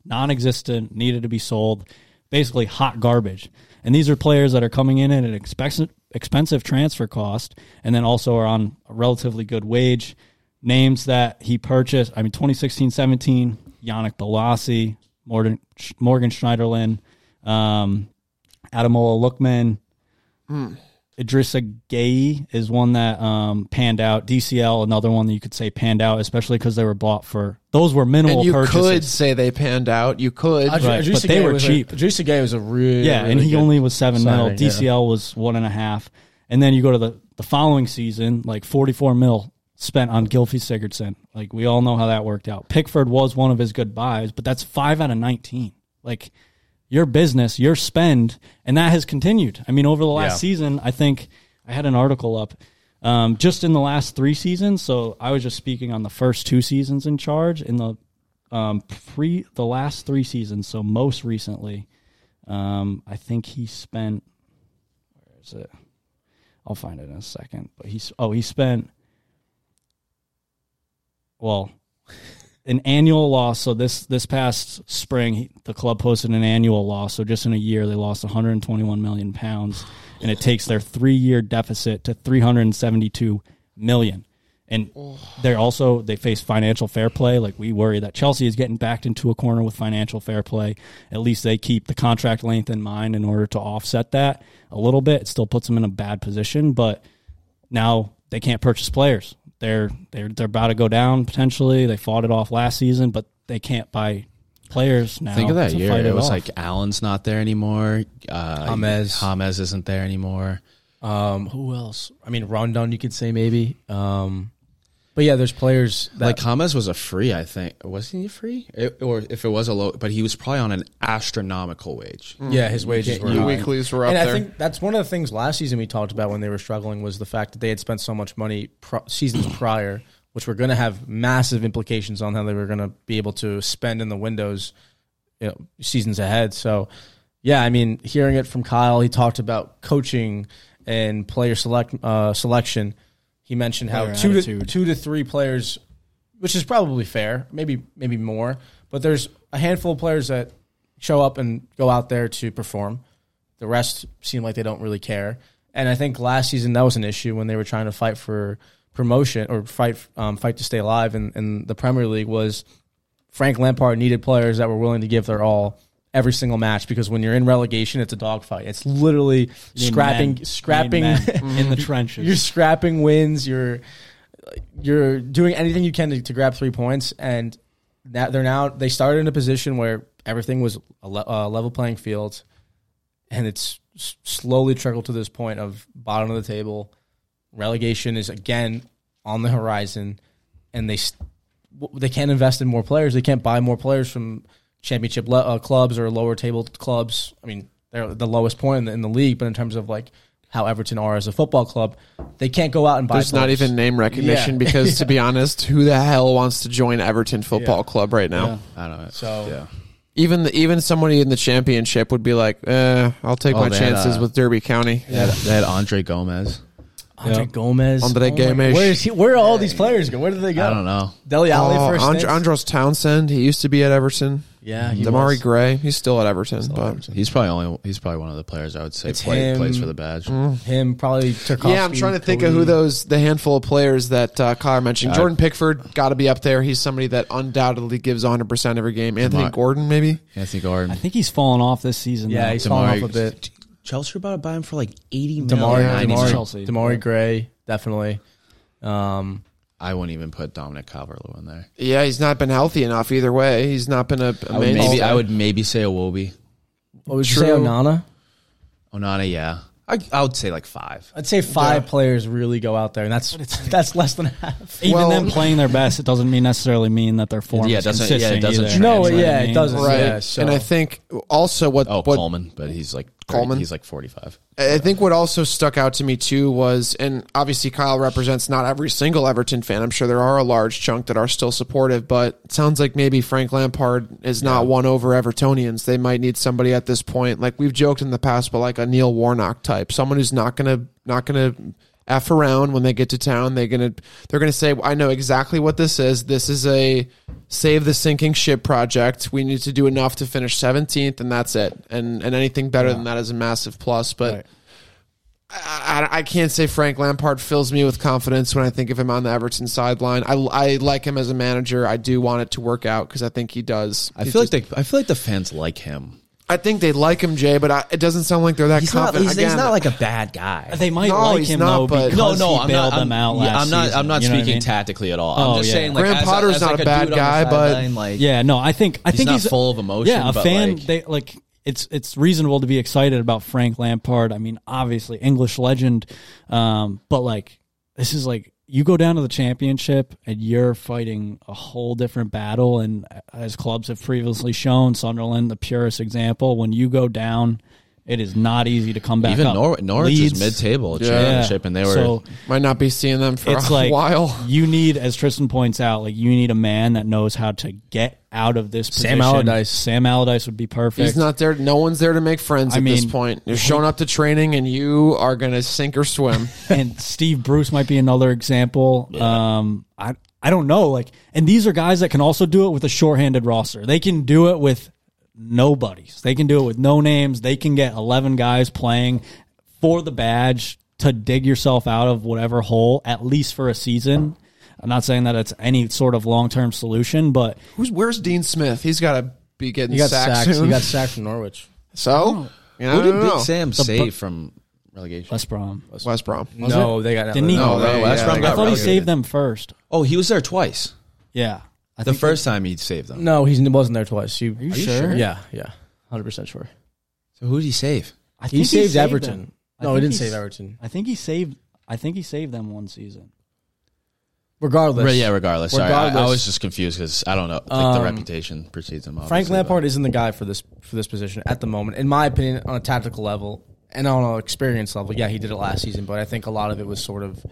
non-existent, needed to be sold, basically hot garbage. And these are players that are coming in at an expensive, expensive transfer cost, and then also are on a relatively good wage. Names that he purchased, I mean, 2016 17, Yannick Bolasie, Morgan, Morgan Schneiderlin, um, Ademola Lookman, Idrissa Gueye is one that um, panned out. DCL, another one that you could say panned out, especially because they were bought for those were minimal And you purchases. could say they panned out. You could. Right, but they Gueye were was a- cheap. Idrissa Gueye was a really yeah, and he good only was seven mil. signing, yeah. DCL was one and a half, and then you go to the the following season, like forty four mil spent on Gylfi Sigurdsson. Like we all know how that worked out. Pickford was one of his good buys, but that's five out of nineteen. Like your business, your spend, and that has continued. I mean, over the last Yeah. season, I think I had an article up um, just in the last three seasons. So I was just speaking on the first two seasons in charge. In the um, pre the last three seasons, so most recently, um, I think he spent. Where is it? I'll find it in a second. But he's oh he spent. Well, an annual loss. So this this past spring, the club posted an annual loss. So just in a year, they lost 121 million pounds, and it takes their three year deficit to 372 million. And they're also they face financial fair play. Like we worry that Chelsea is getting backed into a corner with financial fair play. At least they keep the contract length in mind in order to offset that a little bit. It still puts them in a bad position, but now they can't purchase players. They're they're they're about to go down potentially. They fought it off last season, but they can't buy players now. Think of that to year. fight It was off. like Allen's not there anymore. Uh, James. James isn't there anymore. Um, who else? I mean, Rondon, you could say maybe. Um, but yeah, there's players that like James was a free, I think. wasn't he a free? It, or if it was a low, but he was probably on an astronomical wage. yeah, his wages were The high. weeklies were up and I think that's one of the things last season we talked about when they were struggling was the fact that they had spent so much money pro- seasons prior, which were going to have massive implications on how they were going to be able to spend in the windows, you know, seasons ahead. So, yeah, I mean, hearing it from Kyle, he talked about coaching and player select uh, selection. He mentioned how Player two to, attitude. two to three players, which is probably fair, maybe maybe more, but there's a handful of players that show up and go out there to perform. The rest seem like they don't really care. And I think last season that was an issue when they were trying to fight for promotion or fight um, fight to stay alive in, in the Premier League was Frank Lampard needed players that were willing to give their all every single match because when you're in relegation, it's a dogfight. It's literally scrapping, men. scrapping. Men in the trenches. you're scrapping wins. You're you're doing anything you can to, to grab three points, and that they're now they started in a position where everything was a le- uh, level playing field, and it's s- slowly trickled to this point of bottom of the table. Relegation is again on the horizon, and they st- they can't invest in more players. They can't buy more players from championship le- uh, clubs or lower table clubs. I mean, they're the lowest point in the, in the league, but in terms of like how Everton are as a football club, they can't go out and buy. There's not even name recognition Yeah. because, to be honest, who the hell wants to join Everton Football Yeah. Club right now? I don't know. So- yeah, Even the, even somebody in the championship would be like, eh, I'll take Oh, my they had, chances uh, with Derby County. they had, they had Andre Gomez. Andre Yep. Gomez. Andre my- Gomes. Where is he? Where are all these players go? Where did they go? I don't know. Dele Alli Oh, first. And- Andros Townsend, he used to be at Everton. Yeah, he Demarai was. Gray, he's still at Everton, but He's probably only he's probably one of the players I would say It's play, him. plays for the badge. Him probably Tarkowski. yeah, I'm trying to think of who those the handful of players that uh, Kyle mentioned. Uh, Jordan Pickford got to be up there. He's somebody that undoubtedly gives 100 percent every game. Anthony Demar- Gordon, maybe. Anthony Gordon. I think he's fallen off this season. Yeah, though. he's fallen off a bit. Chelsea are about to buy him for like eighty million. Demarai, Yeah, he's Demarai, Chelsea. Demarai Gray, definitely. Um, I wouldn't even put Dominic Calvert-Lewin there. Yeah, he's not been healthy enough either way. He's not been a, a I would maybe mainstay. I would maybe say Iwobi. what would you True. say, Onana? Onana, yeah. I, I would say like five. I'd say five Yeah. players really go out there, and that's that's less than half. Even Well- them playing their best, it doesn't mean necessarily mean that their form Yeah, it is doesn't- yeah, it consistent doesn't either. No, You yeah, it doesn't. right. Yeah, so- And I think also what Oh, what Coleman, but he's like Coleman? He's like forty-five. I think what also stuck out to me too was, and obviously Kyle represents not every single Everton fan. I'm sure there are a large chunk that are still supportive, but it sounds like maybe Frank Lampard is not won over Evertonians. They might need somebody at this point, like we've joked in the past, but like a Neil Warnock type, someone who's not gonna not gonna f around when they get to town. They're gonna they're gonna say, I know exactly what this is. This is a save the sinking ship project. We need to do enough to finish 17th, and that's it. And and anything better than that is a massive plus. But Right. I, I, I can't say Frank Lampard fills me with confidence when I think of him on the Everton sideline. I, I like him as a manager. I do want it to work out because I think he does. I He's feel just- like they, I feel like the fans like him. I think they like him, Jay, but I, it doesn't sound like they're that He's not. confident. He's, he's Again, not like a bad guy. They might No, like he's him not, though but- because no, no, he I'm bailed not. them out I'm, last I'm not. season, I'm not you know what I speaking mean? tactically at all. Oh, I'm just yeah. saying, like, Graham as a- Potter's as, not like, a bad dude on the guy, but- sideline, like, Yeah, no, I think I he's think not he's full of emotion. Yeah, a but, fan. like, they like it's it's reasonable to be excited about Frank Lampard. I mean, obviously English legend, um, but like this is like you go down to the championship and you're fighting a whole different battle. And as clubs have previously shown, Sunderland the purest example. When you go down, it is not easy to come back even up. Nor- Norwich Leeds- is mid-table Yeah. championship, and they were. so might not be seeing them for it's a like while. you need, as Tristan points out, like you need a man that knows how to get out of this position. Sam Allardyce. Sam Allardyce would be perfect. He's not there. No one's there to make friends I at this point. You're showing up to training, and you are going to sink or swim. and Steve Bruce might be another example. Um, I I don't know. Like, and these are guys that can also do it with a shorthanded roster. They can do it with nobodies. They can do it with no names. They can get eleven guys playing for the badge to dig yourself out of whatever hole, at least for a season. I'm not saying that it's any sort of long term solution, but Who's where's Dean Smith? He's got to be getting He got sacked sacked. soon. He got sacked from Norwich. so oh. yeah, I Who did Big know. Sam The save bu- from relegation? West Brom. West Brom. no, they got Didn't he? No, they- West yeah, Brom got I thought he saved them first. Oh, he was there twice. Yeah. I The think first time he saved them. No, he wasn't there twice. He, Are you sure? Yeah, yeah, hundred percent sure. So who did he save? I He think saved saved Everton. them. No, he didn't save Everton. I think he saved. I think he saved them one season. Regardless, Right, yeah, regardless. Sorry, I, I was just confused because I don't know. Like the Um, reputation precedes him. Frank obviously, Lampard isn't the guy for this for this position at the moment, in my opinion, on a tactical level and on an experience level. Yeah, he did it last season, but I think a lot of it was sort of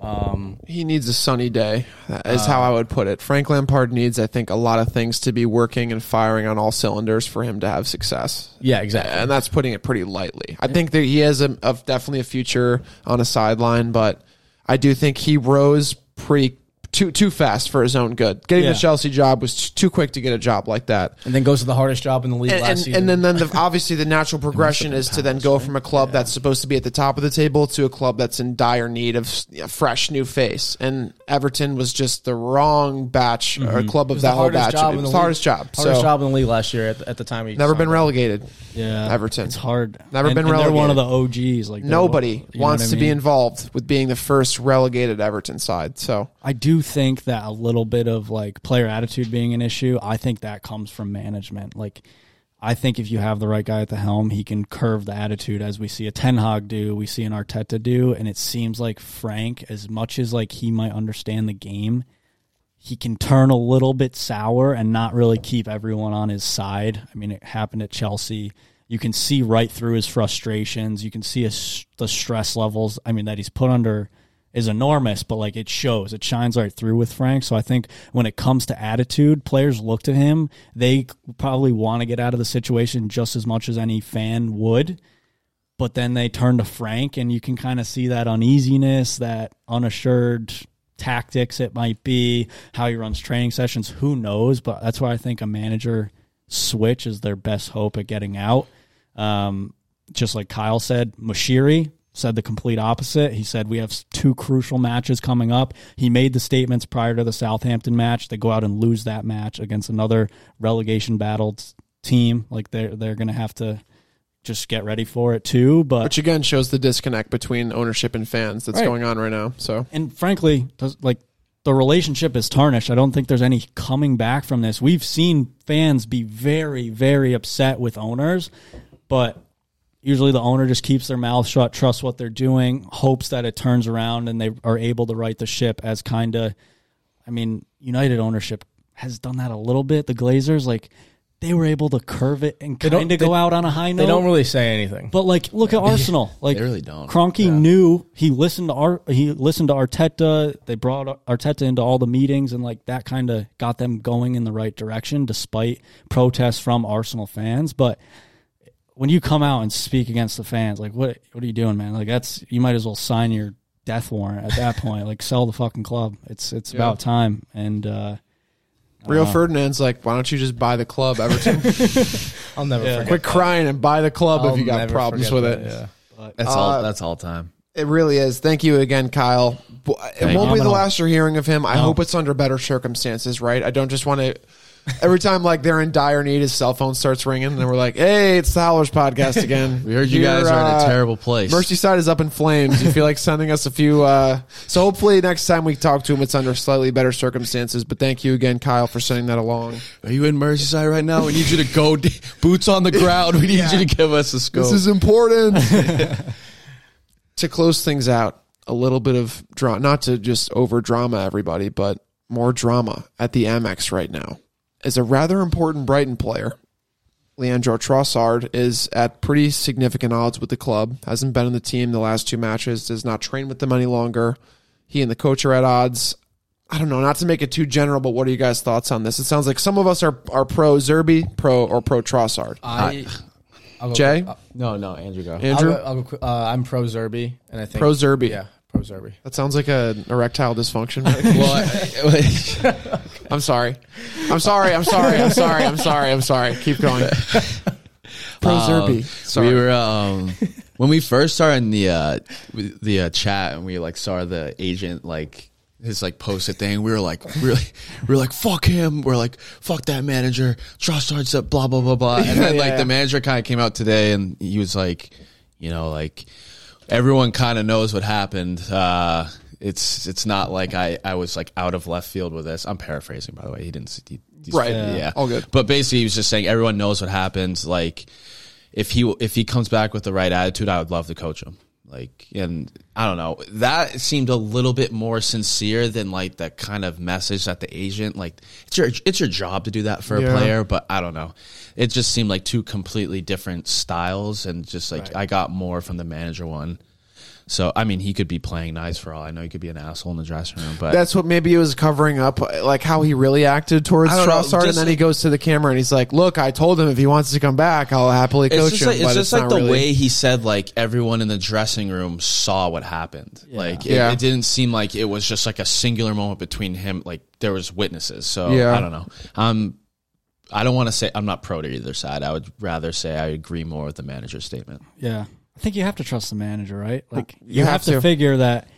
um, He needs a sunny day, is how I would put it. Frank Lampard needs, I think, a lot of things to be working and firing on all cylinders for him to have success. yeah, exactly. And that's putting it pretty lightly. I think that he has a, of definitely a future on a sideline, but I do think he rose pretty too too fast for his own good. Getting Yeah. the Chelsea job was too quick to get a job like that. and then goes to the hardest job in the league And, last and, season. and then, then the, obviously the natural progression is to then go from a club that's supposed to be at the top of the table to a club that's in dire need of a fresh new face. And Everton was just the wrong batch or mm-hmm. club of that whole hardest batch. job It was the the hardest league. job. hardest so job in the league last year at the, at the time. He never been relegated. Yeah, Everton. It's hard. Never And- been and They're one of the. OGs. Like Nobody you wants what I to be involved with being the first relegated Everton side. So I do think that a little bit of like player attitude being an issue, I think that comes from management. Like, I think if you have the right guy at the helm, he can curve the attitude as we see a Ten Hag do, we see an Arteta do, and it seems like Frank, as much as like he might understand the game, he can turn a little bit sour and not really keep everyone on his side. I mean, it happened at Chelsea. You can see right through his frustrations. You can see the stress levels. I mean, that he's put under is enormous, but like it shows, it shines right through with Frank. So I think when it comes to attitude, players look to him. They probably want to get out of the situation just as much as any fan would. But then they turn to Frank, and you can kind of see that uneasiness, that unassured tactics it might be, how he runs training sessions. Who knows? But that's why I think a manager switch is their best hope at getting out. Um, just like Kyle said, Moshiri said the complete opposite. He said we have two crucial matches coming up. He made the statements prior to the Southampton match. They go out and lose that match against another relegation battled team. Like they're they're gonna have to just get ready for it too. But which again shows the disconnect between ownership and fans that's Right. going on right now. So and frankly, like the relationship is tarnished. I don't think there's any coming back from this. We've seen fans be very, very upset with owners, but usually the owner just keeps their mouth shut, trusts what they're doing, hopes that it turns around, and they are able to right the ship as kind of. I mean, United ownership has done that a little bit. The Glazers, like, they were able to curve it and kind of they- go out on a high note. They don't really say anything. But like, look at Arsenal. Like They really don't. Kroenke knew he listened to Ar- he listened to Arteta. They brought Arteta into all the meetings, and like that kind of got them going in the right direction, despite protests from Arsenal fans. But when you come out and speak against the fans, like what what are you doing, man? Like that's you might as well sign your death warrant at that point. Like sell the fucking club. It's it's about time. And uh, Rio Ferdinand's like, why don't you just buy the club, Everton? I'll never Yeah. forget. Quit crying and buy the club I'll if you got problems with that, it. yeah. That's Uh, all. That's all time. It really is. Thank you again, Kyle. It won't be the last you're hearing of him. I No. hope it's under better circumstances, right? I don't just want to. Every time like they're in dire need, his cell phone starts ringing, and we're like, "Hey, it's the Howlers podcast again." We heard you You're, guys are in a uh, terrible place. Merseyside is up in flames. You feel like sending us a few. Uh, so hopefully next time we talk to him, it's under slightly better circumstances. But thank you again, Kyle, for sending that along. Are you in Merseyside right now? We need you to go d- boots on the ground. We need you to give us a scope. This is important. to close things out, a little bit of drama, not to just over drama everybody, but more drama at the Amex right now. As a rather important Brighton player, Leandro Trossard is at pretty significant odds with the club. Hasn't been in the team the last two matches. Does not train with them any longer. He and the coach are at odds. I don't know. Not to make it too general, but what are you guys' thoughts on this? It sounds like some of us are are pro Zerbi, pro or pro Trossard. I, I'll go Jay, quick. No, no, Andrew, go. Andrew, I'll go, I'll go, uh, I'm pro Zerbi, and I think pro Zerbi. Yeah, pro Zerbi. That sounds like an erectile dysfunction. well, I'm sorry. I'm sorry. I'm sorry. I'm sorry. I'm sorry. I'm sorry. Keep going. Pro Um, Zerbi. Sorry. We were um, when we first started in the uh, the uh, chat and we like saw the agent like his like posted thing. We were like really, we were like fuck him. We're like fuck that manager. Trossard said blah blah blah blah. And then Yeah, like yeah. the manager kind of came out today and he was like, you know, like everyone kind of knows what happened. Uh, it's it's not like I, I was like out of left field with this. I'm paraphrasing by the way. He didn't. He, Right. Yeah. All good. But basically, he was just saying everyone knows what happens. Like, if he if he comes back with the right attitude, I would love to coach him. Like, and I don't know, that seemed a little bit more sincere than like the kind of message that the agent like. It's your it's your job to do that for Yeah. a player, but I don't know. It just seemed like two completely different styles, and just like I got more from the manager one. So I mean, he could be playing nice for all I know. He could be an asshole in the dressing room, but That's what maybe it was covering up, like how he really acted towards I don't know, Trossard, and just- then he goes to the camera and he's like, "Look, I told him if he wants to come back, I'll happily it's coach just him." like, it's but just like not the really- way he said like everyone in the dressing room saw what happened. Like it, Yeah. it didn't seem like it was just like a singular moment between him. Like there was witnesses. So Yeah. I don't know. Um, I don't want to say I'm not pro to either side. I would rather say I agree more with the manager's statement. Yeah. I think you have to trust the manager, right? Like You you, have have, to. to. figure that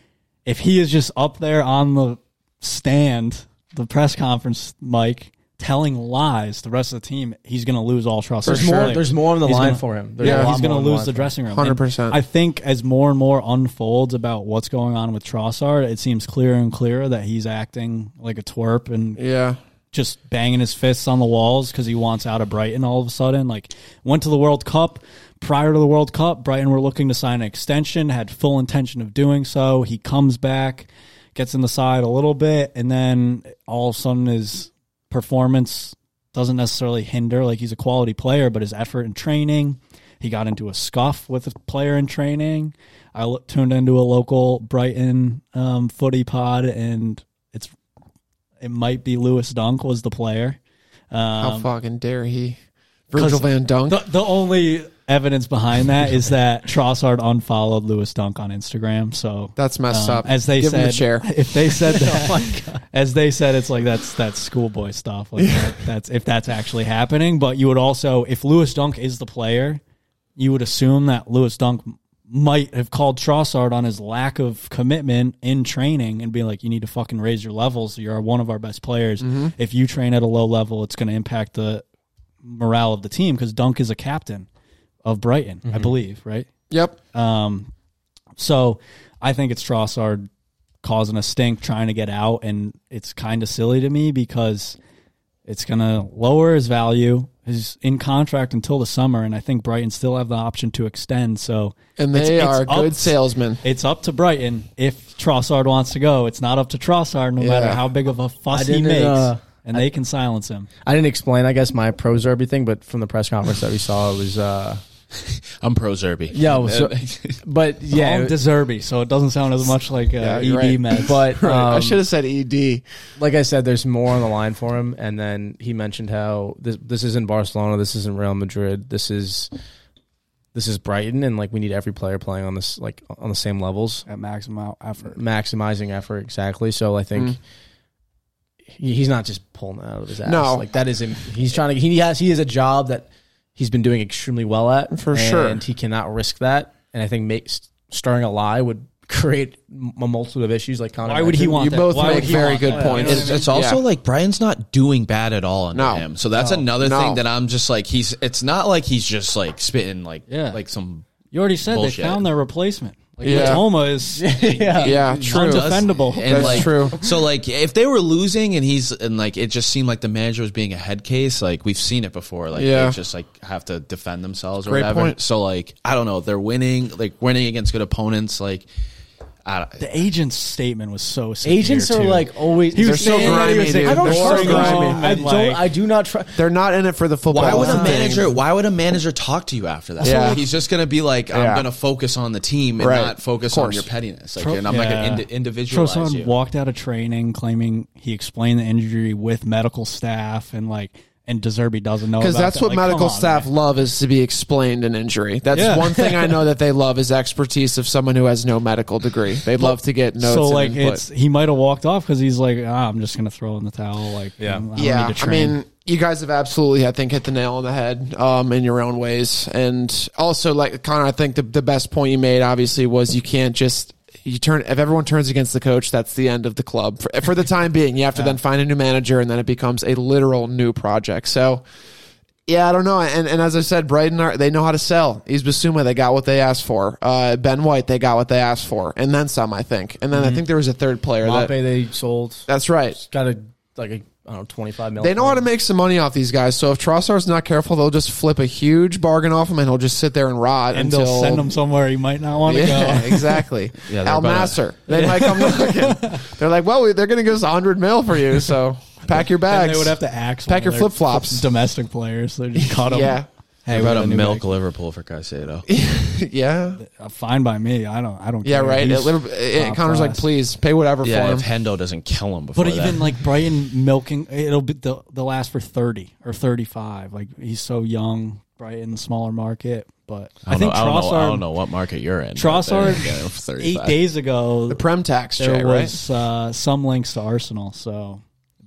if he is just up there on the stand, the press conference mic, telling lies, the rest of the team, he's going to lose all trust. There's more. players. There's more on the line gonna- for him. There's Yeah, he's going to on the lose the dressing room. 100%. I think as more and more unfolds about what's going on with Trossard, it seems clearer and clearer that he's acting like a twerp and Yeah, just banging his fists on the walls because he wants out of Brighton all of a sudden. Like went to the World Cup. Prior to the World Cup, Brighton were looking to sign an extension, had full intention of doing so. He comes back, gets in the side a little bit, and then all of a sudden his performance doesn't necessarily hinder. Like he's a quality player, but his effort in training, he got into a scuff with a player in training. I tuned into a local Brighton um, footy pod, and it's it might be Lewis Dunk was the player. how Um, fucking dare he? Virgil Van Dunk. the, the only evidence behind that is that Trossard unfollowed Lewis Dunk on Instagram. So That's messed um, up. As they Give said, the chair. if they said that, as they said, it's like that's that's schoolboy stuff. Like that, that's if that's actually happening. But you would also, if Lewis Dunk is the player, you would assume that Lewis Dunk might have called Trossard on his lack of commitment in training and be like, "You need to fucking raise your levels. You're one of our best players. Mm-hmm. If you train at a low level, it's going to impact the morale of the team because Dunk is a captain of Brighton, I believe, right? Yep. Um, so I think it's Trossard causing a stink, trying to get out, and it's kind of silly to me because it's going to lower his value. He's in contract until the summer, and I think Brighton still have the option to extend. So And it's- they it's are up- good salesmen. It's up to Brighton if Trossard wants to go. It's not up to Trossard, no matter how big of a fuss he makes, uh, and they can silence him. I didn't explain, I guess, my pros or everything, but from the press conference that we saw, it was, uh, I'm pro Zerbi. yeah, it so- but Yeah, yeah, De Zerbi, so it doesn't sound as much like uh, Yeah, ED you're right. meds. but I um, should have said E ED. like I said, there's more on the line for him. And then he mentioned how this this isn't Barcelona, this isn't Real Madrid, this is this is Brighton, and like we need every player playing on this like on the same levels, at maximum effort. maximizing effort exactly. So I think. Mm. He's not just pulling it out of his ass. No. like that is him. He's trying to. He has. He has a job that he's been doing extremely well at For and sure. And he cannot risk that. And I think make, stirring a lie would create a multitude of issues. Like Connor Why would he want You that? both Why make very good that? points. It's, it's also Yeah. like Brian's not doing bad at all under No. him. So that's No. another No. thing that I'm just like he's. It's not like he's just like spitting like Yeah. like some. You already said Bullshit. they found their replacement. Like Yeah. Mitoma is yeah. Yeah, true. undefendable. And That's like, true. So like, if they were losing and he's and like, it just seemed like the manager was being a head case. Like we've seen it before. Like Yeah. they just like have to defend themselves or Great whatever. point. So like, I don't know. They're winning, like winning against good opponents. Like, I don't, The agent's statement was so severe Agents are too. like always. He They're was so saying that he grimy, was dude. I don't They're so trust grimy. them. I And, don't. like- I do not trust. They're not in it for the football. why would a That's thing. manager? Why would a manager talk to you after that? Yeah. he's just gonna be like, I'm Yeah. gonna focus on the team and Right. not focus Of on course. your pettiness. Like, Tro- and I'm not gonna indi- individualize Trossard you. walked out of training claiming he explained the injury with medical staff and like and De Zerbi doesn't know Because that's that. what Like, medical on, staff man. love is to be explained an injury. That's Yeah. one thing I know that they love is expertise of someone who has no medical degree. They love to get notes. So and like input. it's he might have walked off because he's like ah, I'm just gonna throw in the towel like Yeah. I don't yeah, need to I mean, you guys have absolutely, I think, hit the nail on the head um, in your own ways. And also, like Connor, I think the, the best point you made, obviously, was you can't just you turn if everyone turns against the coach, that's the end of the club for, for the time being. You have to then find a new manager, and then it becomes a literal new project. So. Yeah, I don't know. And and as I said, Brighton are they know how to sell. Yves Bissouma, they got what they asked for. Uh, ben White, they got what they asked for, and then some, I think. And then I think there was a third player Maupay that they sold. that's right. Got a like a I don't know twenty five million. They know how to make some money off these guys. So if Trossard's not careful, they'll just flip a huge bargain off him, and he'll just sit there and rot and until they'll send him somewhere he might not want to Yeah, go. exactly. Yeah, Al about to- Nassr. They might come looking. They're like, well, we- they're going to give us a hundred mil for you, so pack your And bags. they would have to axe Pack one your of their flip-flops. Domestic players, they just cut them. Yeah. Hey, Hey, we about got to a milk guy. Liverpool for Caicedo. yeah, Uh, fine by me. I don't. I don't. yeah, care. right. He's It, little, it, top Connor's like, class. please pay whatever yeah, for if him. Hendo doesn't kill him before But that. even like Brighton milking, it'll be they'll, they'll last for thirty or thirty five. Like he's so young, Brighton the smaller market. But I, I, don't think know, I, don't know, I don't know what market you're in. but Trossard, they're getting him for eight 35. days ago the prem tax, there Jay, right? was uh, some links to Arsenal. So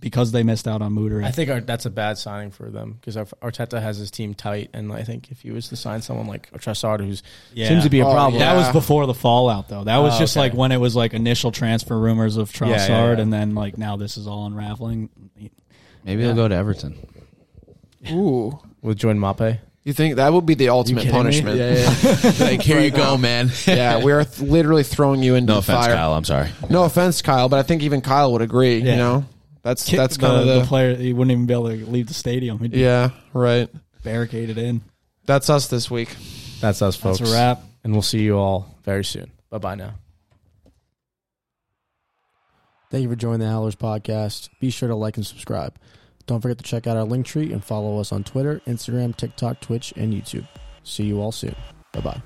because they missed out on Mudryk, I think our, that's a bad signing for them because Arteta has his team tight, and I think if he was to sign someone like Trossard, who's Yeah. seems to be a Oh, problem, That was before the fallout, though. That was Oh, just okay. like when it was like initial transfer rumors of Trossard, Yeah, yeah, yeah. and then like now this is all unraveling. Maybe he'll go to Everton. Ooh, with Join Maupay. you think that would be the ultimate punishment? Yeah, like, here you go, man. Yeah, we are th- literally throwing you into no the offense, fire. Kyle. I'm sorry. No offense, Kyle, but I think even Kyle would agree. Yeah. You know, that's Kick that's the, kind of the, the, player. He wouldn't even be able to leave the stadium. He'd yeah, right. barricaded in. That's us this week. that's us, folks. That's a wrap. and we'll see you all very soon. Bye bye now. Thank you for joining the Howlers podcast. Be sure to like and subscribe. Don't forget to check out our link tree and follow us on Twitter, Instagram, TikTok, Twitch, and YouTube. See you all soon. Bye bye.